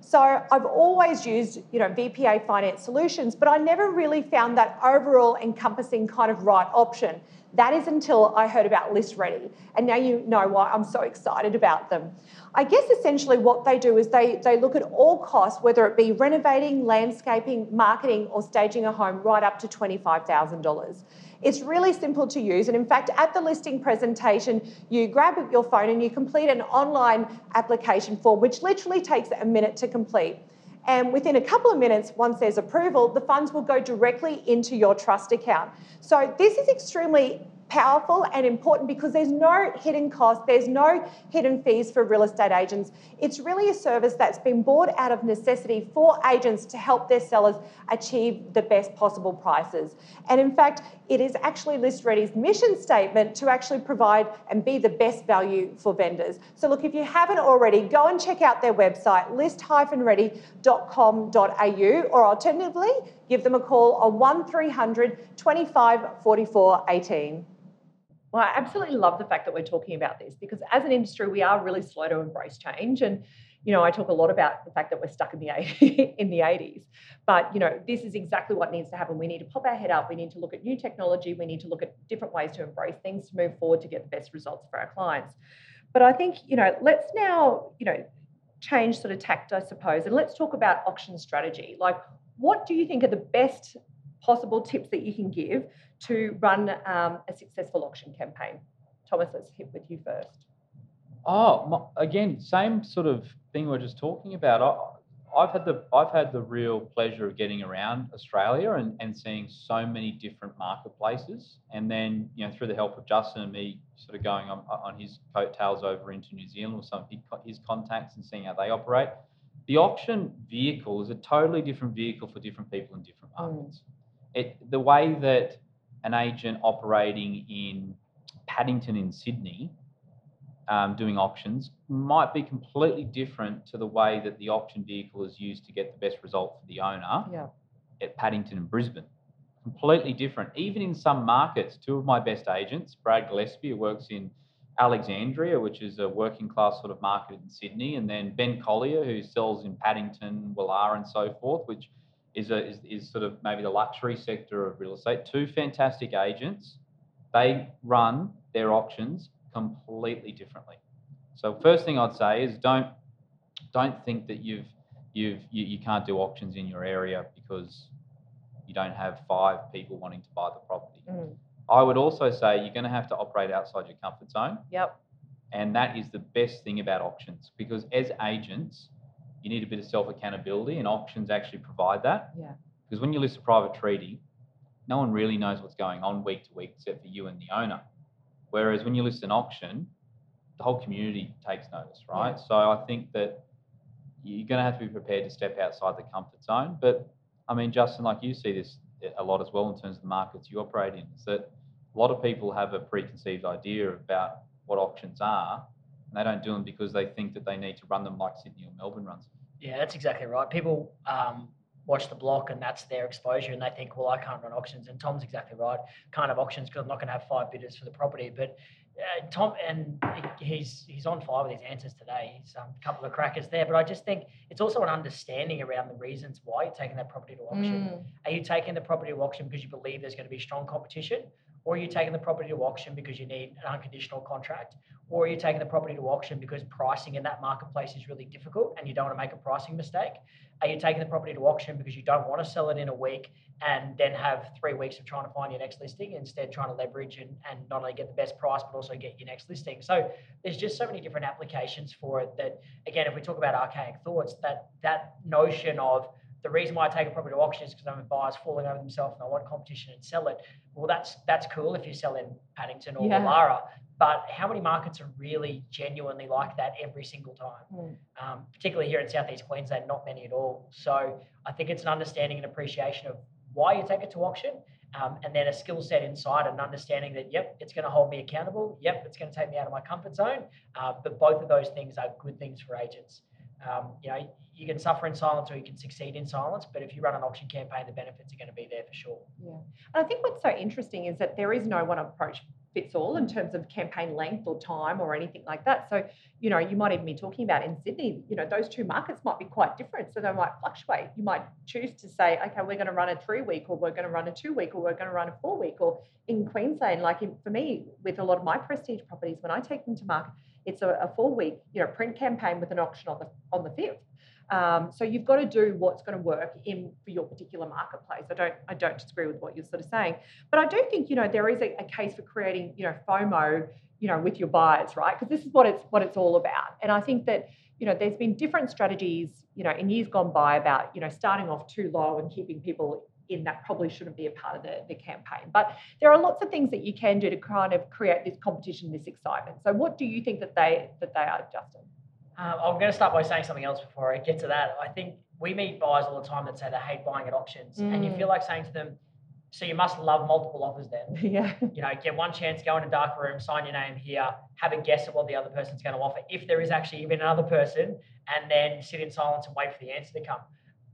So I've always used, you know, VPA finance solutions, but I never really found that overall encompassing kind of right option. That is until I heard about List Ready. And now you know why I'm so excited about them. I guess essentially what they do is they, they look at all costs, whether it be renovating, landscaping, marketing, or staging a home, right up to $25,000. It's really simple to use. And in fact, at the listing presentation, you grab your phone and you complete an online application form, which literally takes a minute to complete. And within a couple of minutes, once there's approval, the funds will go directly into your trust account. So this is extremely powerful and important because there's no hidden cost, there's no hidden fees for real estate agents. It's really a service that's been bought out of necessity for agents to help their sellers achieve the best possible prices. And in fact, it is actually List Ready's mission statement to actually provide and be the best value for vendors. So look, if you haven't already, go and check out their website, list-ready.com.au, or alternatively, give them a call on 1300 25 44 18. Well, I absolutely love the fact that we're talking about this because as an industry, we are really slow to embrace change. And, you know, I talk a lot about the fact that we're stuck in the *laughs* in the 80s. But, you know, this is exactly what needs to happen. We need to pop our head up. We need to look at new technology. We need to look at different ways to embrace things to move forward to get the best results for our clients. But I think, you know, let's now, you know, change sort of tact, I suppose, and let's talk about auction strategy. Like, what do you think are the best possible tips that you can give to run um, a successful auction campaign? Thomas, let's hit with you first. Oh, again, same sort of thing we are just talking about. I, have had the I've had the real pleasure of getting around Australia and, and seeing so many different marketplaces, and then you know through the help of Justin and me, sort of going on, on his coattails over into New Zealand with some of his contacts and seeing how they operate. The auction vehicle is a totally different vehicle for different people in different mm. markets. Mm. It the way that an agent operating in Paddington in Sydney um, doing auctions might be completely different to the way that the auction vehicle is used to get the best result for the owner yeah. at Paddington and Brisbane. Completely different. Even in some markets, two of my best agents, Brad Gillespie, who works in Alexandria, which is a working class sort of market in Sydney, and then Ben Collier, who sells in Paddington, Woollahra, and so forth, which is, a, is, is sort of maybe the luxury sector of real estate. Two fantastic agents. They run their auctions completely differently. So first thing I'd say is don't don't think that you've you've you, you can't do auctions in your area because you don't have five people wanting to buy the property. Mm. I would also say you're going to have to operate outside your comfort zone. Yep. And that is the best thing about auctions because as agents, you need a bit of self accountability, and auctions actually provide that. Yeah. Because when you list a private treaty, no one really knows what's going on week to week except for you and the owner. Whereas when you list an auction, the whole community takes notice, right? Yeah. So I think that you're going to have to be prepared to step outside the comfort zone. But I mean, Justin, like you see this a lot as well in terms of the markets you operate in, is that a lot of people have a preconceived idea about what auctions are, and they don't do them because they think that they need to run them like Sydney or Melbourne runs. Yeah, that's exactly right. People um, watch the block and that's their exposure and they think, well, I can't run auctions. And Tom's exactly right. Can't have auctions because I'm not going to have five bidders for the property. But uh, Tom, and he's he's on fire with his answers today. He's um, a couple of crackers there. But I just think it's also an understanding around the reasons why you're taking that property to auction. Mm. Are you taking the property to auction because you believe there's going to be strong competition? Or are you taking the property to auction because you need an unconditional contract? Or are you taking the property to auction because pricing in that marketplace is really difficult and you don't want to make a pricing mistake? Are you taking the property to auction because you don't want to sell it in a week and then have three weeks of trying to find your next listing, instead trying to leverage and, and not only get the best price but also get your next listing? So there's just so many different applications for it that again, if we talk about archaic thoughts, that that notion of the reason why I take a property to auction is because I'm a buyer's falling over themselves and I want competition and sell it. Well, that's that's cool if you sell in Paddington or yeah. Woollahra, but how many markets are really genuinely like that every single time? Mm. Um, particularly here in Southeast Queensland, not many at all. So I think it's an understanding and appreciation of why you take it to auction, um, and then a skill set inside and understanding that yep, it's going to hold me accountable. Yep, it's going to take me out of my comfort zone. Uh, but both of those things are good things for agents. Um, you know, you can suffer in silence or you can succeed in silence. But if you run an auction campaign, the benefits are going to be there for sure. Yeah, and I think what's so interesting is that there is no one approach fits all in terms of campaign length or time or anything like that. So, you know, you might even be talking about in Sydney, you know, those two markets might be quite different. So they might fluctuate. You might choose to say, okay, we're going to run a three week or we're going to run a two week or we're going to run a four week. Or in Queensland, like in, for me, with a lot of my prestige properties, when I take them to market, it's a, a four week, you know, print campaign with an auction on the on the fifth. Um, so you've got to do what's going to work in for your particular marketplace. I don't I don't disagree with what you're sort of saying, but I do think you know there is a, a case for creating you know FOMO you know with your buyers, right? Because this is what it's what it's all about. And I think that you know there's been different strategies you know in years gone by about you know starting off too low and keeping people in that probably shouldn't be a part of the, the campaign. But there are lots of things that you can do to kind of create this competition, this excitement. So what do you think that they that they are, Justin? Um, I'm going to start by saying something else before I get to that. I think we meet buyers all the time that say they hate buying at auctions, mm. and you feel like saying to them, "So you must love multiple offers then." *laughs* Yeah. You know, get one chance, go in a dark room, sign your name here, have a guess at what the other person's going to offer, if there is actually even another person, and then sit in silence and wait for the answer to come.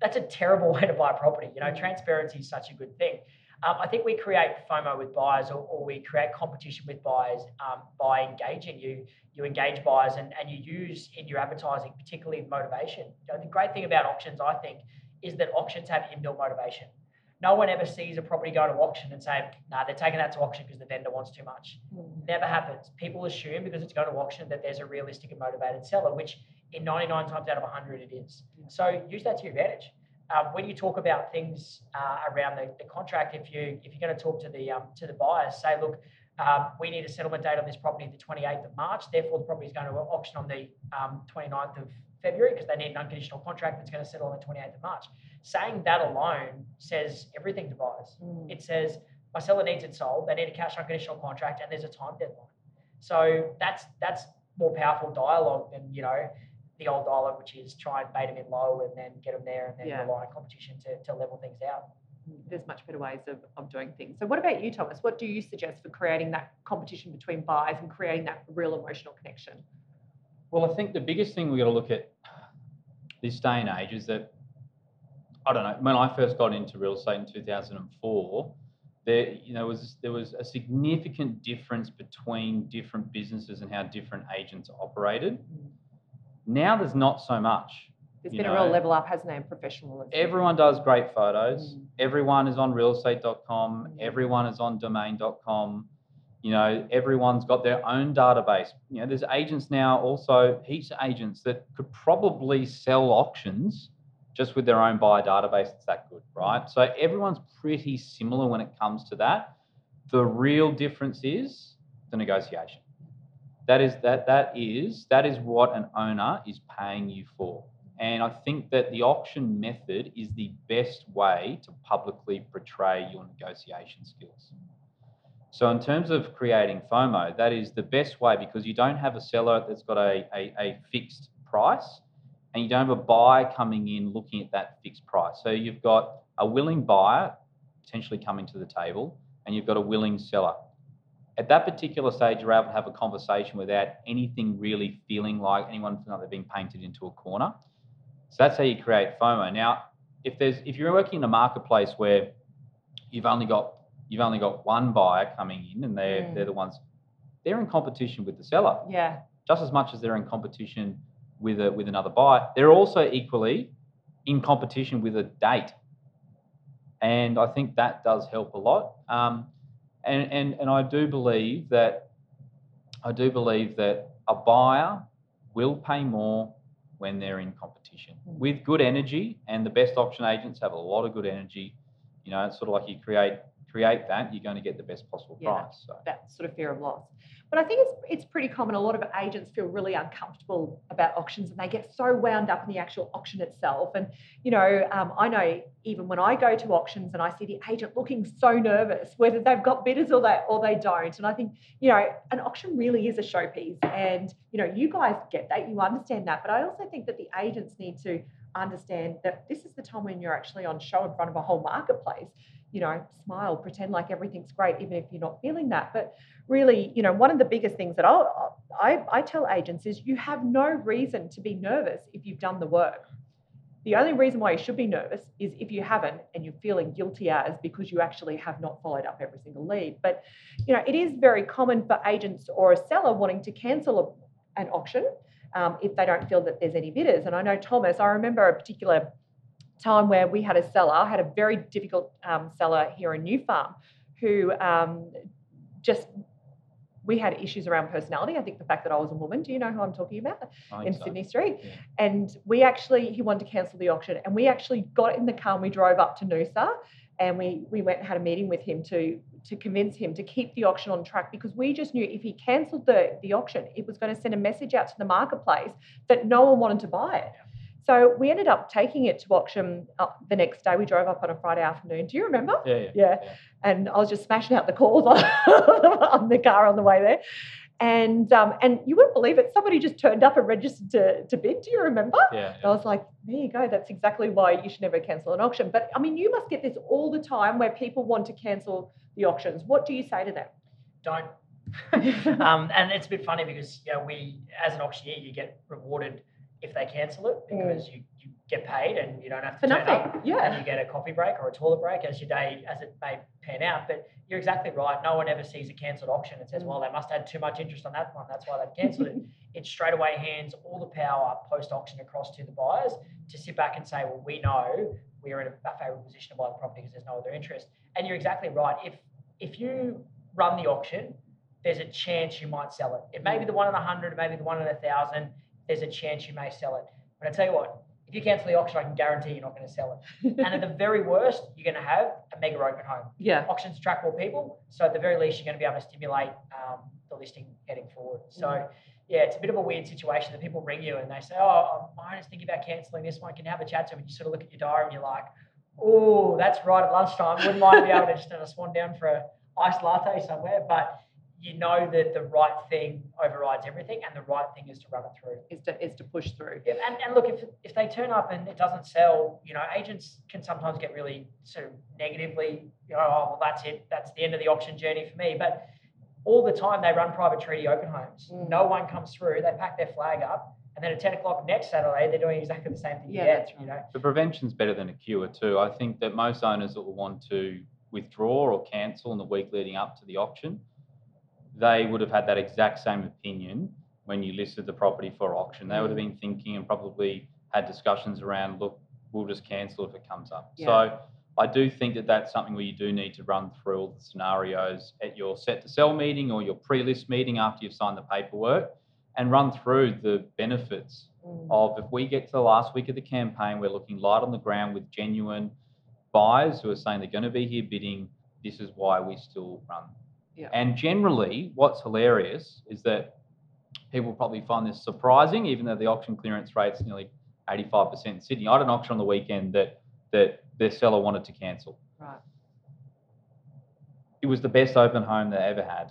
That's a terrible *laughs* way to buy a property. You know, mm. transparency is such a good thing. Um, I think we create FOMO with buyers or, or we create competition with buyers um, by engaging you. You engage buyers and, and you use in your advertising, particularly motivation. You know, the great thing about auctions, I think, is that auctions have inbuilt motivation. No one ever sees a property go to auction and say, "No, nah, they're taking that to auction because the vendor wants too much." Mm. Never happens. People assume because it's going to auction that there's a realistic and motivated seller, which in 99 times out of 100 it is. So use that to your advantage um, when you talk about things uh, around the, the, contract, if you if you're going to talk to the um, to the buyers, say, look, um, we need a settlement date on this property the 28th of March. Therefore, the property is going to auction on the 29th um, of February because they need an unconditional contract that's going to settle on the 28th of March. Saying that alone says everything to buyers. Mm. It says my seller needs it sold. They need a cash unconditional contract, and there's a time deadline. So that's that's more powerful dialogue than you know the old dialogue, which is try and bait them in low and then get them there and then yeah. rely on competition to, to level things out. There's much better ways of, of doing things. So, what about you, Thomas? What do you suggest for creating that competition between buyers and creating that real emotional connection? Well, I think the biggest thing we've got to look at this day and age is that I don't know. When I first got into real estate in 2004, there you know was there was a significant difference between different businesses and how different agents operated. Mm now there's not so much. There's been know. a real level up, hasn't there, in professionalism? Everyone does great photos. Mm. Everyone is on realestate.com. Mm. Everyone is on domain.com. You know, everyone's got their own database. You know, there's agents now also, heaps of agents that could probably sell auctions just with their own buyer database. It's that good, right? So everyone's pretty similar when it comes to that. The real difference is the negotiation. That is that that is that is what an owner is paying you for. And I think that the auction method is the best way to publicly portray your negotiation skills. So, in terms of creating FOMO, that is the best way because you don't have a seller that's got a, a, a fixed price and you don't have a buyer coming in looking at that fixed price. So, you've got a willing buyer potentially coming to the table and you've got a willing seller at that particular stage, you're able to have a conversation without anything really feeling like anyone feeling like they're being painted into a corner. So that's how you create FOMO. Now, if there's if you're working in a marketplace where you've only got you've only got one buyer coming in and they're mm. they're the ones they're in competition with the seller. Yeah. Just as much as they're in competition with a with another buyer, they're also equally in competition with a date. And I think that does help a lot. Um, and, and, and I do believe that I do believe that a buyer will pay more when they're in competition with good energy, and the best auction agents have a lot of good energy. You know, it's sort of like you create create that, you're going to get the best possible yeah, price. So. That sort of fear of loss. But I think it's it's pretty common. A lot of agents feel really uncomfortable about auctions, and they get so wound up in the actual auction itself. And you know, um, I know even when I go to auctions and I see the agent looking so nervous, whether they've got bidders or they or they don't. And I think you know, an auction really is a showpiece, and you know, you guys get that, you understand that. But I also think that the agents need to understand that this is the time when you're actually on show in front of a whole marketplace you know, smile, pretend like everything's great, even if you're not feeling that. But really, you know, one of the biggest things that I'll, I, I tell agents is you have no reason to be nervous if you've done the work. The only reason why you should be nervous is if you haven't and you're feeling guilty as because you actually have not followed up every single lead. But you know, it is very common for agents or a seller wanting to cancel a, an auction um, if they don't feel that there's any bidders. And I know Thomas, I remember a particular time where we had a seller, I had a very difficult um, seller here in New Farm, who um, just we had issues around personality. I think the fact that I was a woman. Do you know who I'm talking about? I in so. Sydney Street. Yeah. And we actually, he wanted to cancel the auction. And we actually got in the car and we drove up to Noosa and we, we went and had a meeting with him to, to convince him to keep the auction on track because we just knew if he cancelled the, the auction, it was going to send a message out to the marketplace that no one wanted to buy it. So we ended up taking it to auction uh, the next day. We drove up on a Friday afternoon. Do you remember? Yeah, yeah. Yeah. And I was just smashing out the calls *laughs* on, on the car on the way there. And um, and you wouldn't believe it. Somebody just turned up and registered to, to bid. Do you remember? Yeah, I was like, there you go. That's exactly why you should never cancel an auction. But I mean, you must get this all the time where people want to cancel the auctions. What do you say to them? don't. *laughs* um, and it's a bit funny because you know, we, as an auctioneer, you get rewarded if they cancel it because you, you get paid and you don't have to For turn nothing. up and Yeah. you get a coffee break or a toilet break as your day as it may pan out. But you're exactly right. No one ever sees a cancelled auction and says, Mm. "Well, they must have had too much interest on that one. That's why they've cancelled it." *laughs* It straight away hands all the power post auction across to the buyers to sit back and say, "Well, we know we're in a, favourable position to buy the property because there's no other interest." And you're exactly right. If if you run the auction, there's a chance you might sell it. It may be the one in a hundred, it may be the one in a thousand. There's a chance you may sell it. But I tell you what, if you cancel the auction, I can guarantee you're not going to sell it. and at the very worst, you're going to have a mega open home. Yeah. Auctions attract more people, so at the very least, you're going to be able to stimulate um, the listing heading forward. So. Mm. Yeah, it's a bit of a weird situation that people ring you and they say, "Oh, I'm just thinking about cancelling this one. Can you have a chat to me?" And you sort of look at your diary and you're like, "Oh, that's right at lunchtime. Wouldn't mind be able to just have a swan down for a iced latte somewhere." But you know that the right thing overrides everything, and the right thing is to run it through. Is to, is to push through. Yeah, and, and look, if, if they turn up and it doesn't sell, you know, agents can sometimes get really sort of negatively, you know, oh, well, that's it. That's the end of the auction journey for me. But all the time they run private treaty open homes. Mm. No one comes through. They pack their flag up. And then at 10 o'clock next Saturday, they're doing exactly the same thing Yeah, again, that's you know. The prevention's better than a cure too. I think that most owners that will want to withdraw or cancel in the week leading up to the auction, they would have had that exact same opinion when you listed the property for auction. They would have been thinking and probably had discussions around, look, we'll just cancel if it comes up. Yeah. So I do think that that's something where you do need to run through all the scenarios at your set to sell meeting or your pre-list meeting after you've signed the paperwork and run through the benefits Mm. of if we get to the last week of the campaign, we're looking light on the ground with genuine buyers who are saying they're going to be here bidding. This is why we still run. Yeah. And generally, what's hilarious is that people probably find this surprising, even though the auction clearance rate's nearly 85% in Sydney. I had an auction on the weekend that that their seller wanted to cancel. Right. It was the best open home they ever had.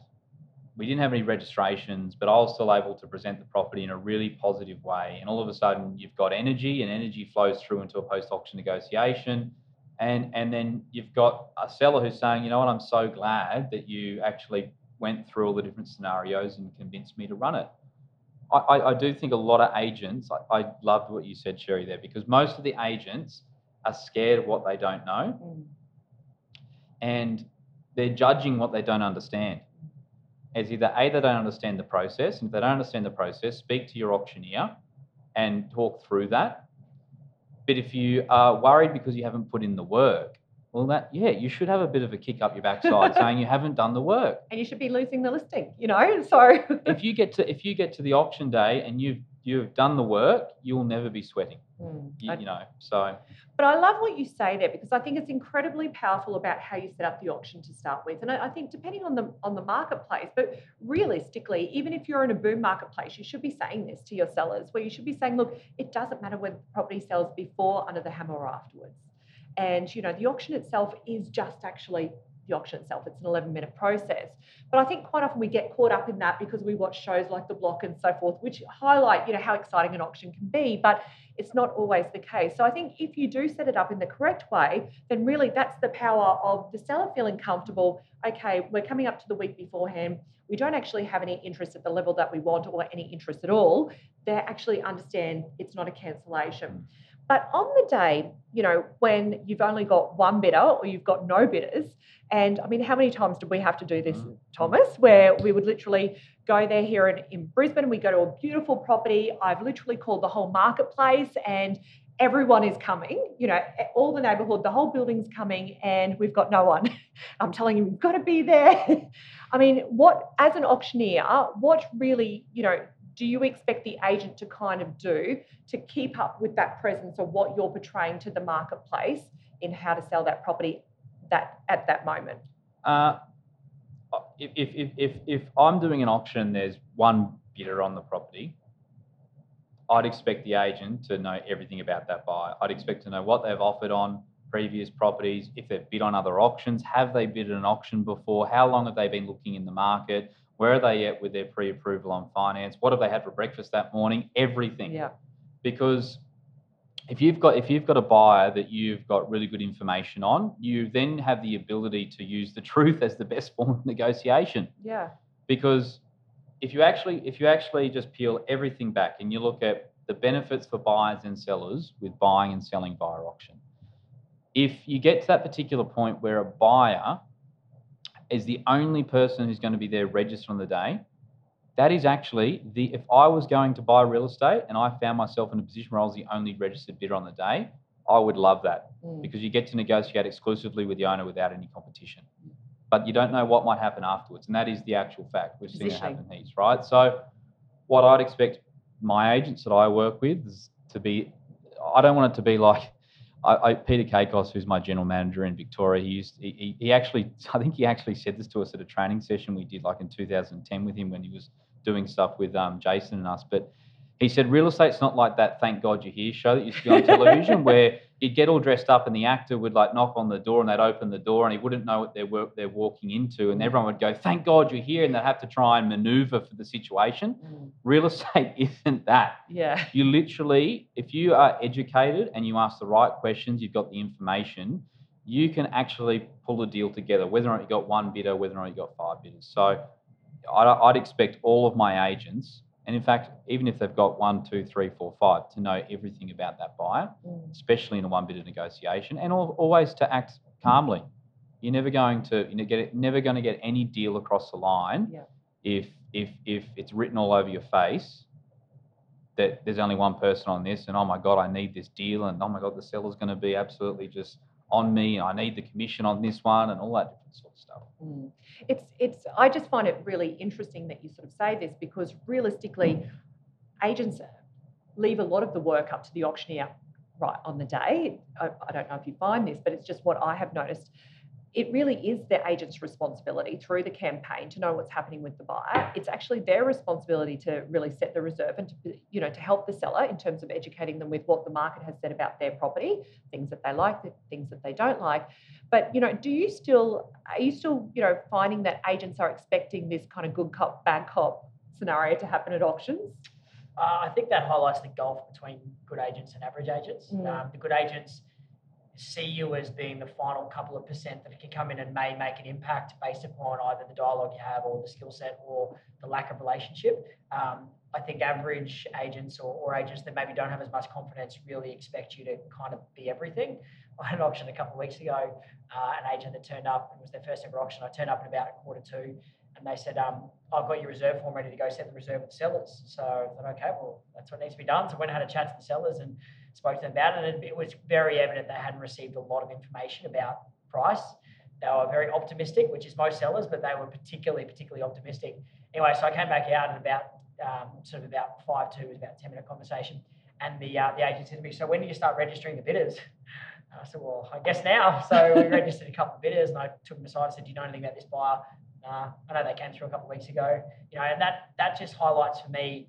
We didn't have any registrations, but I was still able to present the property in a really positive way. And all of a sudden, you've got energy, and energy flows through into a post auction negotiation. And, and then you've got a seller who's saying, you know what, I'm so glad that you actually went through all the different scenarios and convinced me to run it. I, I, I do think a lot of agents, I, I loved what you said, Sherry, there, because most of the agents are scared of what they don't know Mm. and they're judging what they don't understand. As either A, they don't understand the process, and if they don't understand the process, speak to your auctioneer and talk through that. But if you are worried because you haven't put in the work, well, that yeah, you should have a bit of a kick up your backside *laughs* saying you haven't done the work. And you should be losing the listing, you know? So If you get to if you get to the auction day and you've you've done the work, you'll never be sweating. Mm. You, you know, so But I love what you say there because I think it's incredibly powerful about how you set up the auction to start with. And I I think depending on the on the marketplace, but realistically, even if you're in a boom marketplace, you should be saying this to your sellers, where you should be saying, look, it doesn't matter whether the property sells before, under the hammer, or afterwards. And you know, the auction itself is just actually the auction itself. It's an 11 minute process. But I think quite often we get caught up in that because we watch shows like The Block and so forth, which highlight, you know, how exciting an auction can be. But it's not always the case. So I think if you do set it up in the correct way, then really that's the power of the seller feeling comfortable. Okay, we're coming up to the week beforehand. We don't actually have any interest at the level that we want or any interest at all. They actually understand it's not a cancellation. Hmm. But on the day, you know, when you've only got one bidder or you've got no bidders, and I mean, how many times did we have to do this, Mm. Thomas, where we would literally go there here in, in Brisbane, we go to a beautiful property. I've literally called the whole marketplace and everyone is coming, you know, all the neighborhood, the whole building's coming, and we've got no one. *laughs* I'm telling you, we've got to be there. *laughs* I mean, what, as an auctioneer, what really, you know, do you expect the agent to kind of do to keep up with that presence of what you're portraying to the marketplace in how to sell that property that at that moment? Uh, if, if, if, if, if I'm doing an auction, there's one bidder on the property, I'd expect the agent to know everything about that buyer. I'd expect to know what they've offered on previous properties, if they've bid on other auctions, have they bid at an auction before, how long have they been looking in the market, where are they at with their pre-approval on finance, what have they had for breakfast that morning, everything. Yeah. Because if you've got if you've got a buyer that you've got really good information on, you then have the ability to use the *laughs* truth as the best form of negotiation Yeah. because if you actually if you actually just peel everything back and you look at the benefits for buyers and sellers with buying and selling via auction if you get to that particular point where a buyer is the only person who's going to be there registered on the day that is actually the if i was going to buy real estate and i found myself in a position where i was the only registered bidder on the day i would love that Mm. because you get to negotiate exclusively with the owner without any competition. But you don't know what might happen afterwards, and that is the actual fact. We've seen it happen heaps, right? So, what I'd expect my agents that I work with is to be, I don't want it to be like I, I, Peter Kakos, who's my general manager in Victoria. He used, he, he- actually, *laughs* I think he actually said this to us at a training session we did like in 2010 with him when he was doing stuff with um, Jason and us. But he said real estate's not like that. Thank God you're here show that used to be on *laughs* television where you'd get all dressed up and the actor would like knock on the door and they'd open the door and he wouldn't know what they're they're walking into and everyone would go thank God you're here and they'd have to try and maneuver for the situation. Mm. Real estate *laughs* isn't that. Yeah. You literally, if you are educated and you ask the right questions, you've got the information, you can actually pull a deal together, whether or not you got one bidder, whether or not you got five bidders. So I'd, I'd expect all of my agents, and in fact, even if they've got one, two, three, four, five, to know everything about that buyer, Mm. especially in a one bidder negotiation, and al- always to act calmly. You're never going to you know, get it, never going to get any deal across the line Yeah. if if if it's written all over your face that there's only one person on this, and oh my god, I need this deal, and oh my god, the seller's going to be absolutely just on me, I need the commission on this one, and all that different sort of stuff. Mm. It's it's I just find it really interesting that you sort of say this because realistically, agents leave a lot of the work up to the auctioneer right on the day. I, I don't know if you find this, but it's just what I have noticed. It really is the agent's responsibility through the campaign to know what's happening with the buyer. It's actually their responsibility to really set the reserve and to you know to help the seller in terms of educating them with what the market has said about their property, things that they like, things that they don't like. But you know, do you still are you still you know finding that agents are expecting this kind of good cop bad cop scenario to happen at auctions? Uh, I think that highlights the gulf between good agents and average agents. Mm. Um, the good agents see you as being the final couple of percent that can come in and may make an impact based upon either the dialogue you have or the skill set or the lack of relationship. Um, I think average agents or, or agents that maybe don't have as much confidence really expect you to kind of be everything. *laughs* I had an auction a couple of weeks ago, uh, an agent that turned up, it was their first ever auction. I turned up at about a quarter two and they said, um, I've got your reserve form ready to go, set the reserve with the sellers. So I thought, okay, well, that's what needs to be done. So I went and had a chat to the sellers and spoke to them about it. And it was very evident they hadn't received a lot of information about price. They were very optimistic, which is most sellers, but they were particularly, particularly optimistic. Anyway, so I came back out and about um, sort of about five two, was about 10 minute conversation. And the, uh, the agent said to me, So when do you start registering the bidders? And I said, Well, I guess now. *laughs* So we registered a couple of bidders and I took them aside and said, Do you know anything about this buyer? Nah, I know they came through a couple of weeks ago. You know, and that that just highlights for me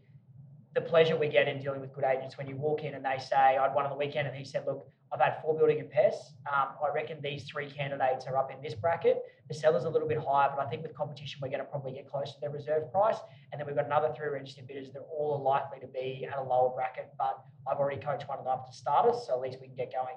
the pleasure we get in dealing with good agents when you walk in and they say, I had one on the weekend and he said, Look, I've had four building and pests. Um, I reckon these three candidates are up in this bracket. The seller's a little bit higher, but I think with competition, we're going to probably get close to their reserve price. And then we've got another three registered bidders. They're all likely to be at a lower bracket, but I've already coached one of them up to starters, so at least we can get going.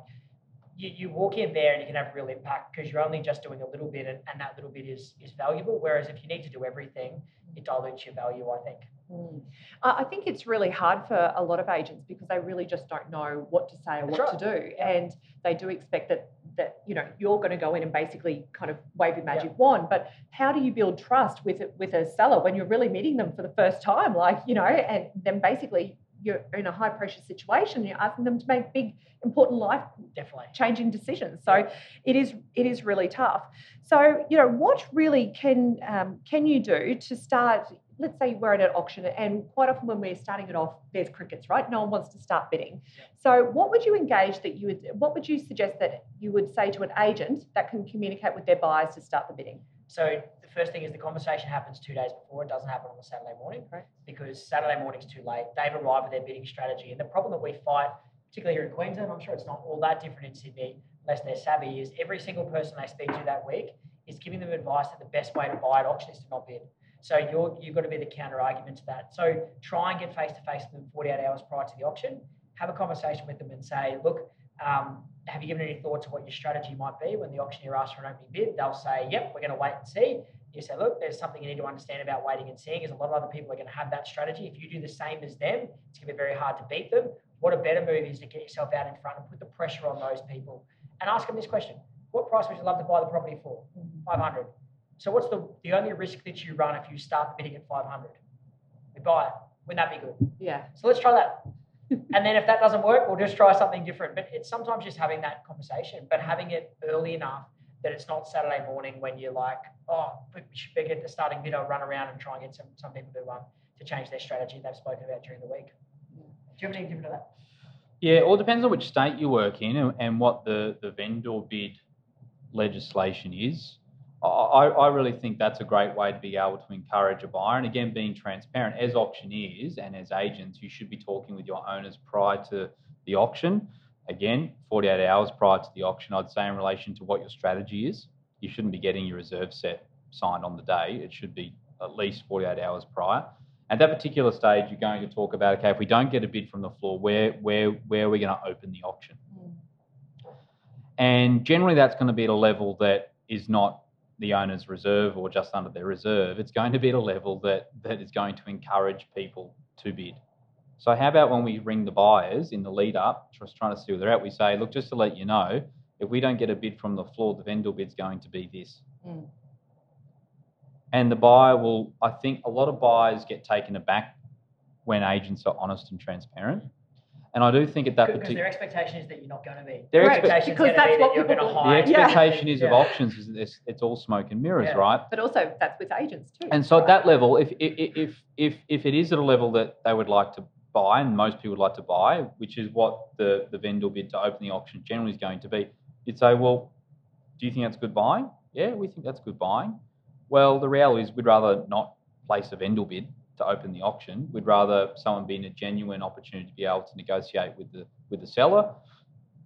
You, you walk in there and you can have real impact because you're only just doing a little bit, and, and that little bit is is valuable. Whereas if you need to do everything, it dilutes your value, I think. Mm. I think it's really hard for a lot of agents because they really just don't know what to say or what right. to do, Yeah. and they do expect that that you know you're going to go in and basically kind of wave your magic wand. But how do you build trust with with a seller when you're really meeting them for the first time, like you know, and then basically you're in a high pressure situation, you're asking them to make big important life Definitely. changing decisions. So it is it is really tough. So you know what really can um, can you do to start? Let's say we're at an auction, and quite often when we're starting it off, there's crickets, right? No one wants to start bidding. So what would you engage that you would? What would you suggest that you would say to an agent that can communicate with their buyers to start the bidding? So the first thing is the conversation happens two days before. It doesn't happen on the Saturday morning Correct. because Saturday morning's too late. They've arrived with their bidding strategy. And the problem that we fight, particularly here in Queensland, I'm sure it's not all that different in Sydney, unless they're savvy, is every single person they speak to that week is giving them advice that the best way to buy at auction is to not bid. So you're, you've got to be the counter argument to that. So try and get face to face with them 48 hours prior to the auction. Have a conversation with them and say, look, um, have you given any thought to what your strategy might be when the auctioneer asks for an opening bid? They'll say, yep, we're going to wait and see. You say, look, there's something you need to understand about waiting and seeing, is a lot of other people are going to have that strategy. If you do the same as them, it's going to be very hard to beat them. What a better move is to get yourself out in front and put the pressure on those people and ask them this question: What price would you love to buy the property for? 500. So what's the the only risk that you run if you start bidding at 500? We buy it. Wouldn't that be good? Yeah. So let's try that. *laughs* and then if that doesn't work, we'll just try something different. But it's sometimes just having that conversation, but having it early enough that it's not Saturday morning when you're like, oh, we should better get the starting bid. I'll run around and try and get some, some people to um, to change their strategy they've spoken about during the week. Do you have anything different to that? Yeah, it all depends on which state you work in and, and what the, the vendor bid legislation is. I, I really think that's a great way to be able to encourage a buyer. And again, being transparent as auctioneers and as agents, you should be talking with your owners prior to the auction. Again, 48 hours prior to the auction, I'd say in relation to what your strategy is. You shouldn't be getting your reserve set signed on the day. It should be at least 48 hours prior. At that particular stage, you're going to talk about okay, if we don't get a bid from the floor, where where where are we going to open the auction? Mm. And generally, that's going to be at a level that is not the owner's reserve or just under their reserve. It's going to be at a level that that is going to encourage people to bid. So how about when we ring the buyers in the lead up, just trying to see where they're at, we say, look, just to let you know, if we don't get a bid from the floor, the vendor bid's going to be this. Mm. And the buyer will, I think a lot of buyers get taken aback when agents are honest and transparent. And I do think at that particular their expectation is that you're not going to be. Their Their expect- expectation Because that's be what that you're going to people- the hide. Yeah. expectation is of options is it's, it's all smoke and mirrors, Yeah. right? But also that's with agents too. And so at that level, if if if if if it is at a level that they would like to buy, and most people would like to buy, which is what the the vendor bid to open the auction generally is going to be, you'd say, well, do you think that's good buying? Yeah, we think that's good buying. Well, the reality is we'd rather not place a vendor bid to open the auction. We'd rather someone be in a genuine opportunity to be able to negotiate with the with the seller.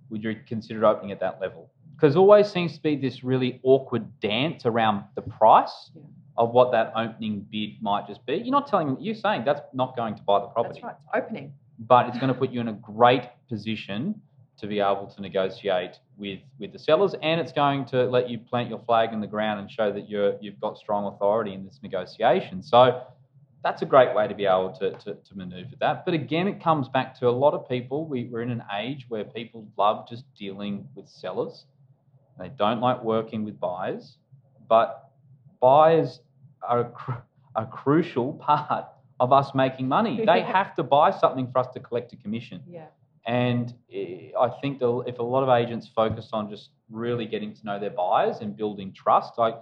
Would you consider opening at that level? Because always seems to be this really awkward dance around the price Yeah. of what that opening bid might just be. You're not telling you're saying that's not going to buy the property, That's right. It's opening. but it's going to put you in a great position to be able to negotiate with, with the sellers and it's going to let you plant your flag in the ground and show that you're, you've got strong authority in this negotiation. So that's a great way to be able to, to, to maneuver that. But again, it comes back to a lot of people. We, we're in an age where people love just dealing with sellers. They don't like working with buyers, but buyers are a, cru- a crucial part of us making money. They *laughs* have to buy something for us to collect a commission. Yeah. And eh, I think that if a lot of agents focus on just really getting to know their buyers and building trust, I,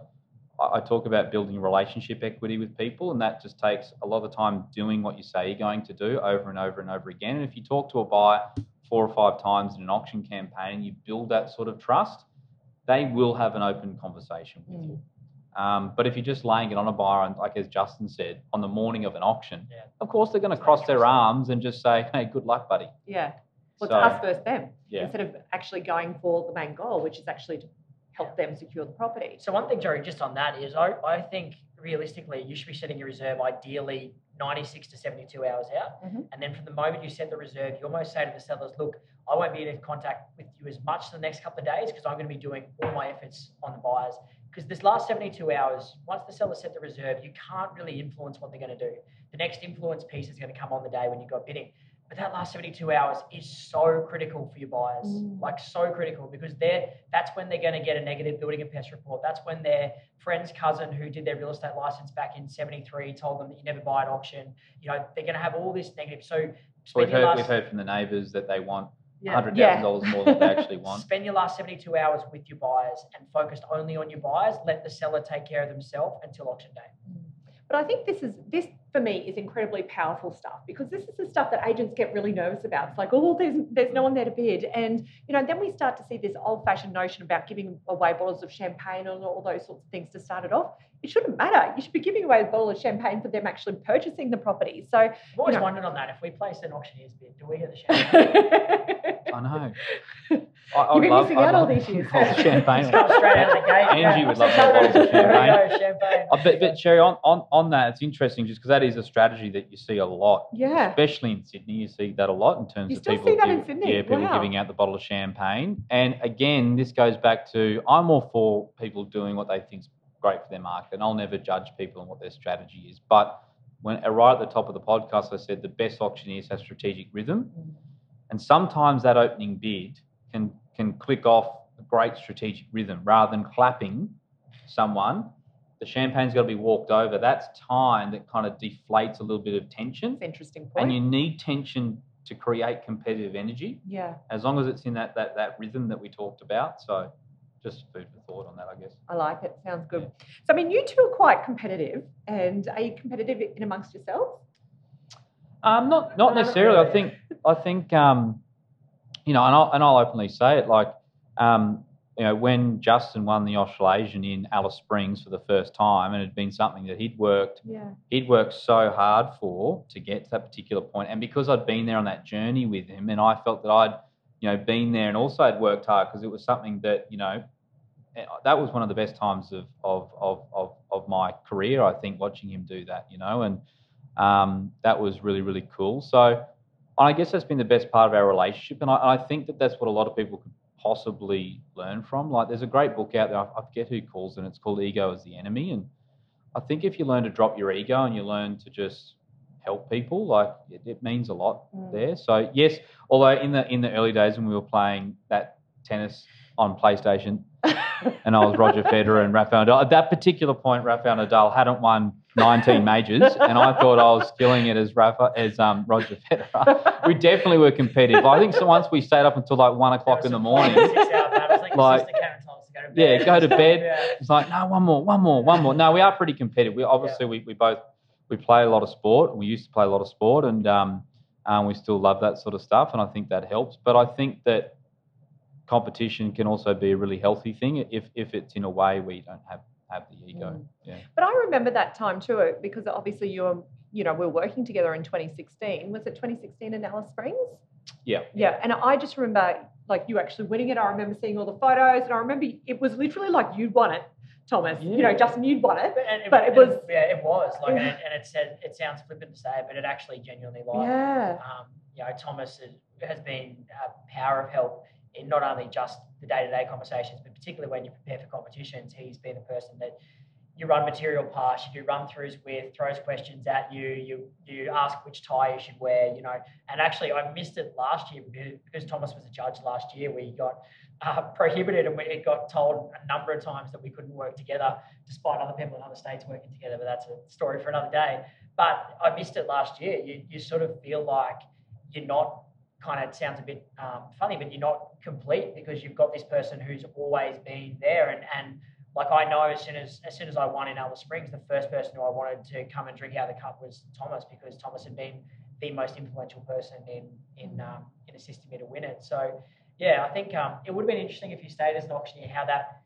I talk about building relationship equity with people, and that just takes a lot of time doing what you say you're going to do over and over and over again. And if you talk to a buyer four or five times in an auction campaign and you build that sort of trust, they will have an open conversation with you. Um, but if you're just laying it on a buyer, and like as Justin said, on the morning of an auction, Yeah. of course they're going to cross their arms and just say, "Hey, good luck, buddy." Yeah. Well, So- it's us versus them Yeah. instead of actually going for the main goal, which is actually to help them secure the property. So one thing, Joey, just on that is I, I think realistically you should be setting your reserve ideally 96 to 72 hours out. Mhm. And then from the moment you set the reserve, you almost say to the sellers, look, I won't be in contact with you as much the next couple of days because I'm going to be doing all my efforts on the buyers. Because this last 72 hours, once the seller set the reserve, you can't really influence what they're going to do. The next influence piece is going to come on the day when you go bidding. But that last 72 hours is so critical for your buyers, Mm. like so critical because they're that's when they're going to get a negative building and pest report. That's when their friend's cousin who did their real estate license back in 73 told them that you never buy at auction. You know, they're going to have all this negative. So We've heard, last, we've heard from the neighbours that they want yeah. hundred Yeah. thousand dollars more than they actually want. *laughs* Spend your last 72 hours with your buyers and focused only on your buyers. Let the seller take care of themselves until auction day. But I think this is this for me is incredibly powerful stuff because this is the stuff that agents get really nervous about. It's like, oh, there's there's no one there to bid, and you know, then we start to see this old-fashioned notion about giving away bottles of champagne and all those sorts of things to start it off. It shouldn't matter. You should be giving away a bottle of champagne for them actually purchasing the property. So, I've always know- wondered on that. If we place an auctioneer's bid, do we get the *laughs* champagne? I know. *laughs* I, I You've been love, missing out all these a years. *laughs* champagne. Straight out the gate. Angie would love more bottles of champagne. I bet, but Sherry, on, on, on that, it's interesting just because that is a strategy that you see a lot, yeah, especially in Sydney. You see that a lot in terms You of people. see that give- in Sydney? Yeah, people Wow. giving out the bottle of champagne. And again, this goes back to I'm all for people doing what they think's great for their market, and I'll never judge people on what their strategy is. But when uh, right at the top of the podcast, I said the best auctioneers have strategic rhythm, and sometimes that opening bid can can click off a great strategic rhythm rather than clapping someone. The champagne's got to be walked over. That's time that kind of deflates a little bit of tension, an interesting point. and you need tension to create competitive energy. yeah, As long as it's in that that that rhythm that we talked about. So, just food for thought on that, I guess. I like it. Sounds good. So, I mean, you two are quite competitive, and are you competitive in amongst yourselves? Um, not not necessarily. I think I think um, you know, and I'll and I'll openly say it. Like, um, you know, when Justin won the Australasian in Alice Springs for the first time, and it had been something that he'd worked Yeah. he'd worked so hard for to get to that particular point. point, and because I'd been there on that journey with him, and I felt that I'd you know been there and also had worked hard because it was something that you know eh, that was one of the best times of of of of, of my career. I think watching him do that, you know, and um, that was really really cool. So I guess that's been the best part of our relationship, and I, I think that that's what a lot of people could possibly learn from. Like, there's a great book out there. I, I forget who calls it. And it's called Ego is the Enemy, and I think if you learn to drop your ego and you learn to just help people, like it, it means a lot Mm. there. So yes, although in the in the early days when we were playing that tennis on PlayStation, *laughs* and I was Roger Federer and Rafael Nadal. At that particular point, Rafael Nadal hadn't won 19 majors, and I thought I was killing it as Rafa as um, Roger Federer. We definitely were competitive. I think so. Once we stayed up until like one o'clock in the morning. Like, Like- like Karen told us to go. Yeah, go to bed. Yeah. It's like no, one more, one more, one more. No, we are pretty competitive. We obviously we, we both we play a lot of sport. We used to play a lot of sport, and um, um, we still love that sort of stuff, and I think that helps. But I think that competition can also be a really healthy thing if if it's in a way where you don't have have the ego. Mm. Yeah. But I remember that time too, because obviously you were, you know, we were working together in 2016. Was it 2016 in Alice Springs? Yeah. Yeah. And I just remember like you actually winning it. I remember seeing all the photos, and I remember it was literally like you'd won it, Thomas. You know, Yeah. Justin, you'd won it. But, and But it and was- yeah, it was like, and it, and it said it sounds flippant to say, but it actually genuinely like, Yeah. Um, you know, Thomas has, has been a power of help in not only just the day-to-day conversations, but particularly when you prepare for competitions. He's been the person that you run material past, you do run throughs with, throws questions at you, you you ask which tie you should wear, you know. And actually, I missed it last year because, because Thomas was a judge last year. We got uh, *laughs* prohibited and we got told a number of times that we couldn't work together, despite other people in other states working together. But that's a story for another day. But I missed it last year. You you sort of feel like you're not kind of sounds a bit um, funny, but you're not complete because you've got this person who's always been there and and like I know as soon as as soon as I won in Alice Springs, the first person who I wanted to come and drink out of the cup was Thomas because Thomas had been the most influential person in in um, in assisting me to win it. So yeah, I think um, it would have been interesting if you stayed as an auctioneer, how that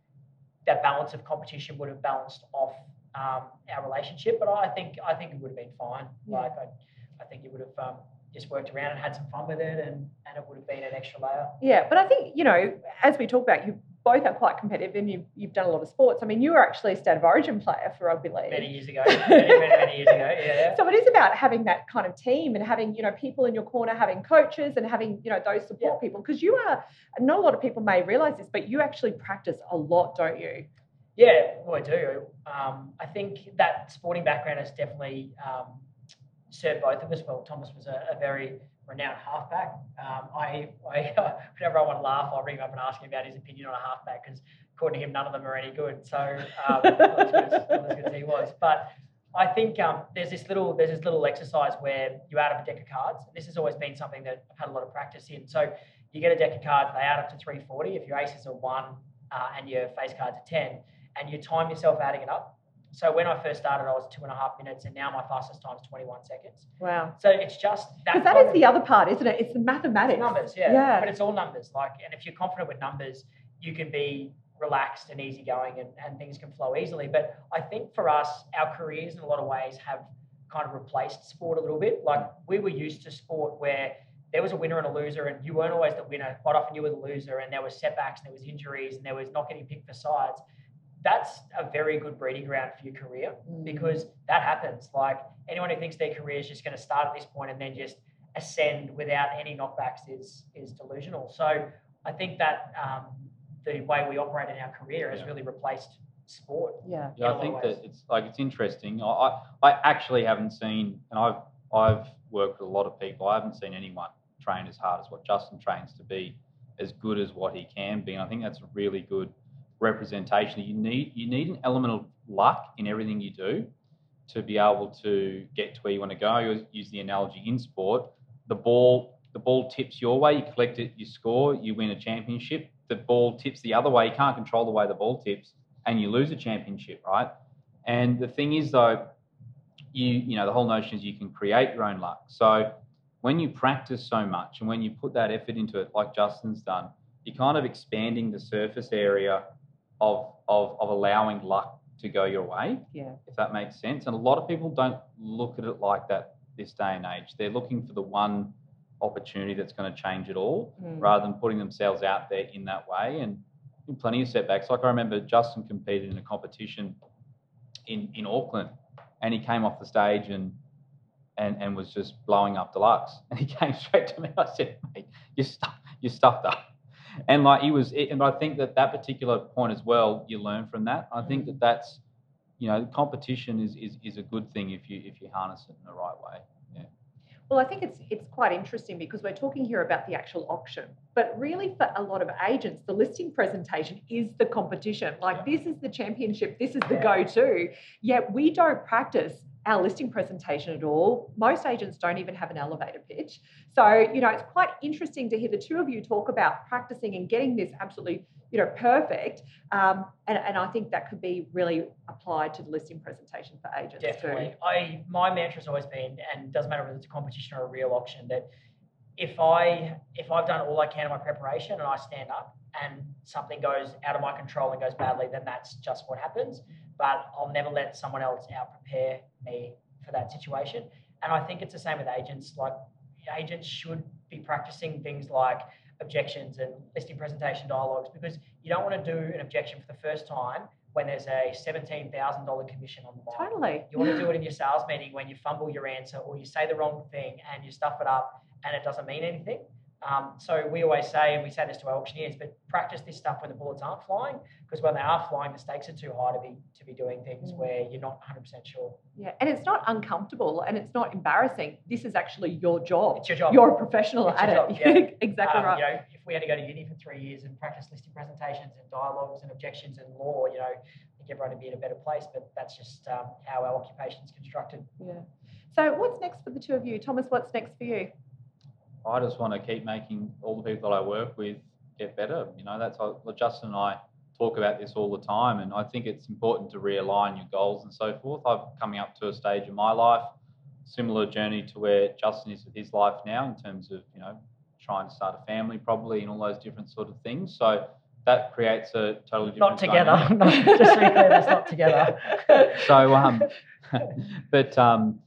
that balance of competition would have balanced off um, our relationship. But I think I think it would have been fine. Yeah. Like I, I think it would have um, just worked around and had some fun with it, and and it would have been an extra layer. Yeah, but I think you know, as we talk about, you both are quite competitive and you've, you've done a lot of sports. I mean, you were actually a state of origin player for rugby league. Many years ago. Many, many, many years ago. Yeah. *laughs* So it is about having that kind of team and having, you know, people in your corner, having coaches and having, you know, those support Yeah. people. Because you are, not a lot of people may realise this, but you actually practice a lot, don't you? Yeah, well, I do. Um, I think that sporting background has definitely um, served both of us well. Thomas was a, a very renowned halfback. Um, I, I *laughs* whenever I want to laugh, I'll ring him up and ask him about his opinion on a halfback because according to him, none of them are any good. So um, not, as good as, not as good as he was. But I think um, there's this little there's this little exercise where you add up a deck of cards. This has always been something that I've had a lot of practice in. So you get a deck of cards, they add up to 340. If your aces are one uh, and your face cards are 10, and you time yourself adding it up. So when I first started, I was two and a half minutes, and now my fastest time is 21 seconds. Wow. So it's just that. Because that is the other part, isn't it? It's the mathematics. it's numbers, yeah. Yeah. But it's all numbers. Like, and if you're confident with numbers, you can be relaxed and easygoing, and, and things can flow easily. But I think for us, our careers in a lot of ways have kind of replaced sport a little bit. Like we were used to sport where there was a winner and a loser, and you weren't always the winner. Quite often, you were the loser, and there was setbacks, and there was injuries, and there was not getting picked for sides. That's a very good breeding ground for your career Mm. because that happens. Like anyone who thinks their career is just going to start at this point and then just ascend without any knockbacks is is delusional. So I think that um, the way we operate in our career has Yeah. really replaced sport. Yeah. in Yeah, a I lot think that it's like it's interesting. I, I I actually haven't seen, and I've I've worked with a lot of people. I haven't seen anyone train as hard as what Justin trains to be as good as what he can be. And I think that's a really good representation. You need you need an element of luck in everything you do to be able to get to where you want to go. You use the analogy in sport. The ball the ball tips your way, you collect it, you score, you win a championship. The ball tips the other way, you can't control the way the ball tips, and you lose a championship, right? And the thing is though, you you know, the whole notion is you can create your own luck. So when you practice so much and when you put that effort into it, like Justin's done, you're kind of expanding the surface area of of, of allowing luck to go your way Yeah. if that makes sense. And a lot of people don't look at it like that this day and age. They're looking for the one opportunity that's going to change it all Mm. rather than putting themselves out there in that way. And plenty of setbacks. Like I remember Justin competed in a competition in, in Auckland and he came off the stage and, and and was just blowing up deluxe. And he *laughs* came straight to me. I said, mate, you're, stu- you're stuffed up. And like he was, it, and I think that that particular point as well, you learn from that. I think that mm. that's, you know, competition is, is, is a good thing if you if you harness it in the right way. Yeah. Well, I think it's it's quite interesting because we're talking here about the actual auction, but really for a lot of agents, the listing presentation is the competition. Like this is the championship, this is the Yeah. go-to. Yet we don't practice our listing presentation at all. Most agents don't even have an elevator pitch. So, you know, it's quite interesting to hear the two of you talk about practicing and getting this absolutely, you know, perfect. Um, and, and I think that could be really applied to the listing presentation for agents Definitely. too. I my mantra has always been, and doesn't matter whether it's a competition or a real auction, that if I if I've done all I can in my preparation and I stand up and something goes out of my control and goes badly, then that's just what happens. But I'll never let someone else out prepare me for that situation. And I think it's the same with agents. Like agents should be practicing things like objections and listing presentation dialogues because you don't want to do an objection for the first time when there's a $17,000 commission on the line. Totally. You want to do it *laughs* in your sales meeting when you fumble your answer or you say the wrong thing and you stuff it up and it doesn't mean anything. Um, so we always say, and we say this to our auctioneers, but practice this stuff when the bullets aren't flying, because when they are flying, the stakes are too high to be to be doing things Mm. where you're not 100% sure. Yeah, and it's not uncomfortable and it's not embarrassing. This is actually your job. It's your job. You're a professional It's at it. job, yeah. *laughs* exactly Um, right. You know, if we had to go to uni for three years and practice listing presentations and dialogues and objections and law, you know, I think everyone would be in a better place. But that's just um, how our occupation is constructed. yeah. So what's next for the two of you, Thomas? What's next for you? I just want to keep making all the people that I work with get better. You know, that's how Justin and I talk about this all the time, and I think it's important to realign your goals and so forth. I'm coming up to a stage in my life, similar journey to where Justin is with his life now, in terms of you know trying to start a family probably and all those different sort of things. So that creates a totally different Not together. *laughs* No, just to be clear, that's not together. *laughs* so um *laughs* but um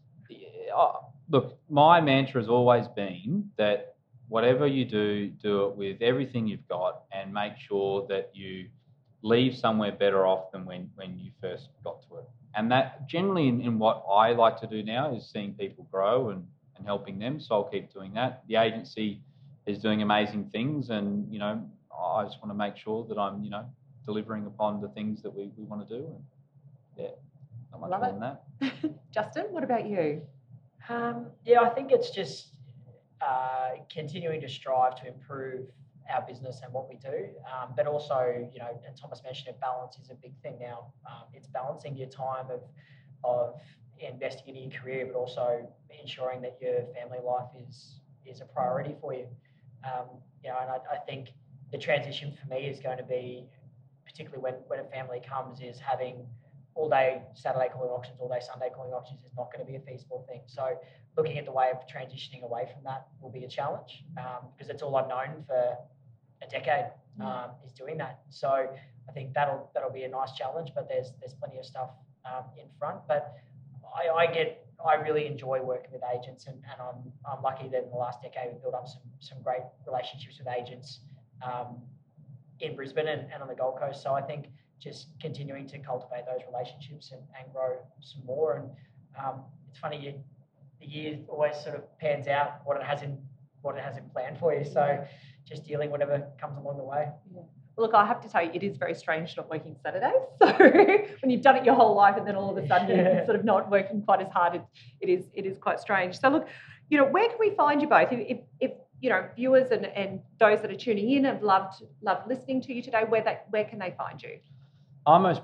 uh, look my mantra has always been that whatever you do do it with everything you've got and make sure that you leave somewhere better off than when, when you first got to it. And that generally in, in what I like to do now is seeing people grow and, and helping them. So I'll keep doing that. The agency is doing amazing things and, you know, I just want to make sure that I'm, you know, delivering upon the things that we, we want to do. And yeah, not much Love more it. than that. *laughs* Justin, what about you? Um, yeah, I think it's just uh, continuing to strive to improve our business and what we do, um, but also, you know, and Thomas mentioned it, balance is a big thing now. Um, it's balancing your time of of investing in your career, but also ensuring that your family life is is a priority for you. Um, you know, and I, I think the transition for me is going to be, particularly when when a family comes, is having all day Saturday calling auctions, all day Sunday calling auctions is not going to be a feasible thing. So looking at the way of transitioning away from that will be a challenge um, because it's all I've known for a decade um, is doing that. So I think that'll that'll be a nice challenge, but there's there's plenty of stuff um, in front. But I, I get I really enjoy working with agents, and, and I'm I'm lucky that in the last decade we've built up some some great relationships with agents um, in Brisbane and, and on the Gold Coast. So I think just continuing to cultivate those relationships and, and grow some more. And um, it's funny, you, the year always sort of pans out what it has in what it has in plan for you. So just dealing whatever comes along the way. Look, I have to tell you, it is very strange not working Saturdays. *laughs* So when you've done it your whole life and then all of a sudden you're sort of not working quite as hard, it, it is it is quite strange. So look, you know, where can we find you both? If, if, if you know viewers and, and those that are tuning in have loved loved listening to you today, where they where can they find you? I'm most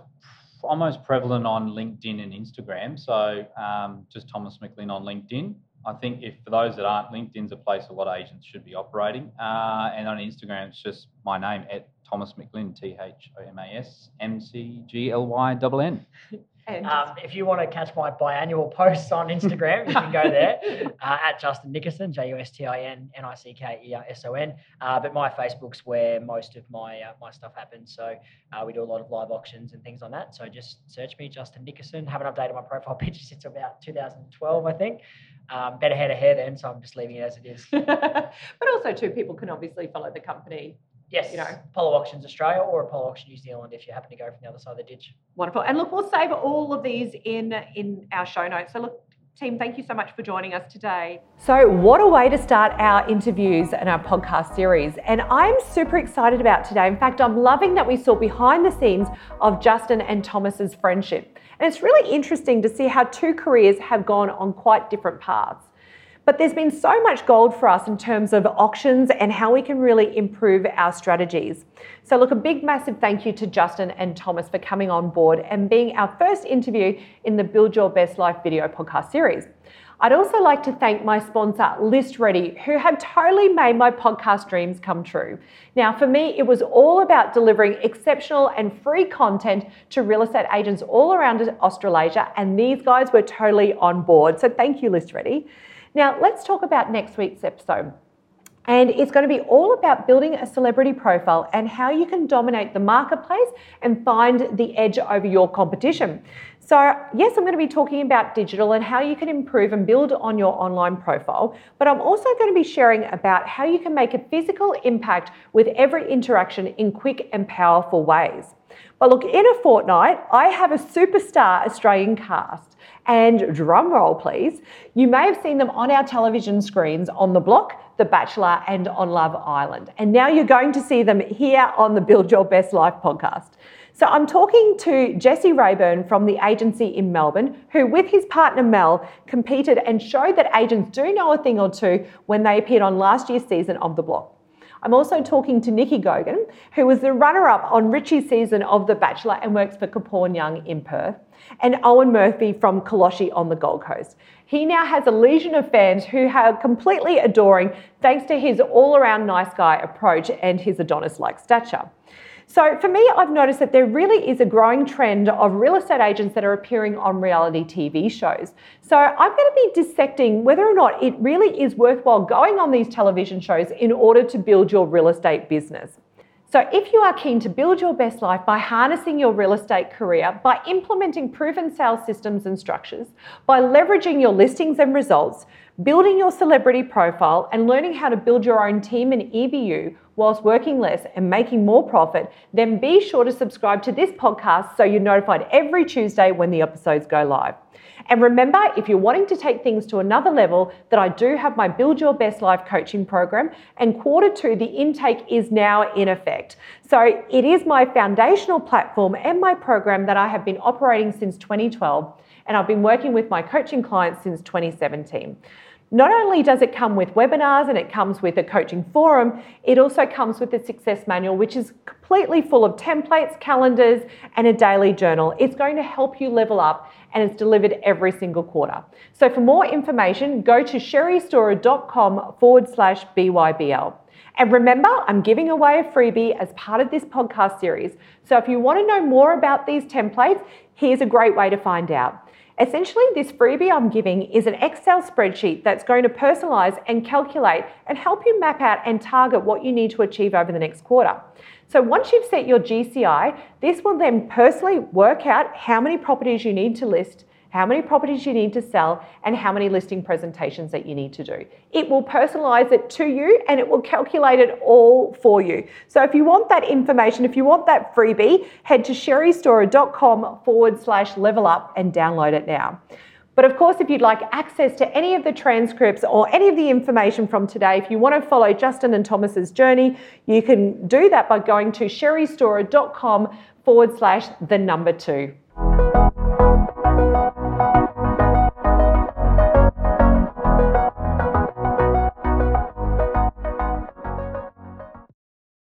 I'm most prevalent on LinkedIn and Instagram. So um, just Thomas McGlynn on LinkedIn. I think if for those that aren't, LinkedIn's a place a lot of agents should be operating. Uh, and on Instagram, it's just my name at Thomas McGlynn, T H O M A S M C G L Y N N. Um, if you want to catch my biannual *laughs* posts on Instagram, you can go there *laughs* uh, at Justin Nickerson, J U S T I N N I C K E R S O N. Uh, but my Facebook's where most of my uh, my stuff happens. So uh, we do a lot of live auctions and things on that. So just search me, Justin Nickerson. Haven't updated my profile *laughs* picture since about 2012, I think. Um, better head of hair then, so I'm just leaving it as it is. but also too, people can obviously follow the company. Yes, You know. Apollo Auctions Australia or Apollo Auction New Zealand if you happen to go from the other side of the ditch. Wonderful. And look, we'll save all of these in in our show notes. So look, team, thank you so much for joining us today. So, what a way to start our interviews and our podcast series. And I'm super excited about today. In fact, I'm loving that we saw behind the scenes of Justin and Thomas's friendship. And it's really interesting to see how two careers have gone on quite different paths. But there's been so much gold for us in terms of auctions and how we can really improve our strategies. So, look, a big, massive thank you to Justin and Thomas for coming on board and being our first interview in the Build Your Best Life video podcast series. I'd also like to thank my sponsor, List Ready, who have totally made my podcast dreams come true. Now, for me, it was all about delivering exceptional and free content to real estate agents all around Australasia, and these guys were totally on board. So, thank you, List Ready. Now, let's talk about next week's episode. And it's going to be all about building a celebrity profile and how you can dominate the marketplace and find the edge over your competition. So, yes, I'm going to be talking about digital and how you can improve and build on your online profile, but I'm also going to be sharing about how you can make a physical impact with every interaction in quick and powerful ways. But look, in a fortnight, I have a superstar Australian cast. And drum roll, please. You may have seen them on our television screens on The Block, The Bachelor, and on Love Island. And now you're going to see them here on the Build Your Best Life podcast. So I'm talking to Jesse Rayburn from the agency in Melbourne, who, with his partner Mel, competed and showed that agents do know a thing or two when they appeared on last year's season of The Block. I'm also talking to Nikki Gogan, who was the runner up on Richie's season of The Bachelor and works for Capone Young in Perth, and Owen Murphy from Koloshi on the Gold Coast. He now has a legion of fans who are completely adoring thanks to his all around nice guy approach and his Adonis like stature. So, for me, I've noticed that there really is a growing trend of real estate agents that are appearing on reality TV shows. So, I'm going to be dissecting whether or not it really is worthwhile going on these television shows in order to build your real estate business. So, if you are keen to build your best life by harnessing your real estate career, by implementing proven sales systems and structures, by leveraging your listings and results, building your celebrity profile, and learning how to build your own team and EBU, whilst working less and making more profit, then be sure to subscribe to this podcast so you're notified every Tuesday when the episodes go live. And remember, if you're wanting to take things to another level, that I do have my Build Your Best Life coaching program, and quarter two, the intake is now in effect. So it is my foundational platform and my program that I have been operating since 2012, and I've been working with my coaching clients since 2017. Not only does it come with webinars and it comes with a coaching forum, it also comes with a success manual, which is completely full of templates, calendars, and a daily journal. It's going to help you level up and it's delivered every single quarter. So for more information, go to sherrystorer.com forward slash BYBL. And remember, I'm giving away a freebie as part of this podcast series. So if you want to know more about these templates, here's a great way to find out. Essentially, this freebie I'm giving is an Excel spreadsheet that's going to personalize and calculate and help you map out and target what you need to achieve over the next quarter. So once you've set your GCI, this will then personally work out how many properties you need to list how many properties you need to sell, and how many listing presentations that you need to do. It will personalize it to you and it will calculate it all for you. So if you want that information, if you want that freebie, head to sherrystorer.com forward slash level up and download it now. But of course, if you'd like access to any of the transcripts or any of the information from today, if you want to follow Justin and Thomas's journey, you can do that by going to sherrystorer.com forward slash the number two.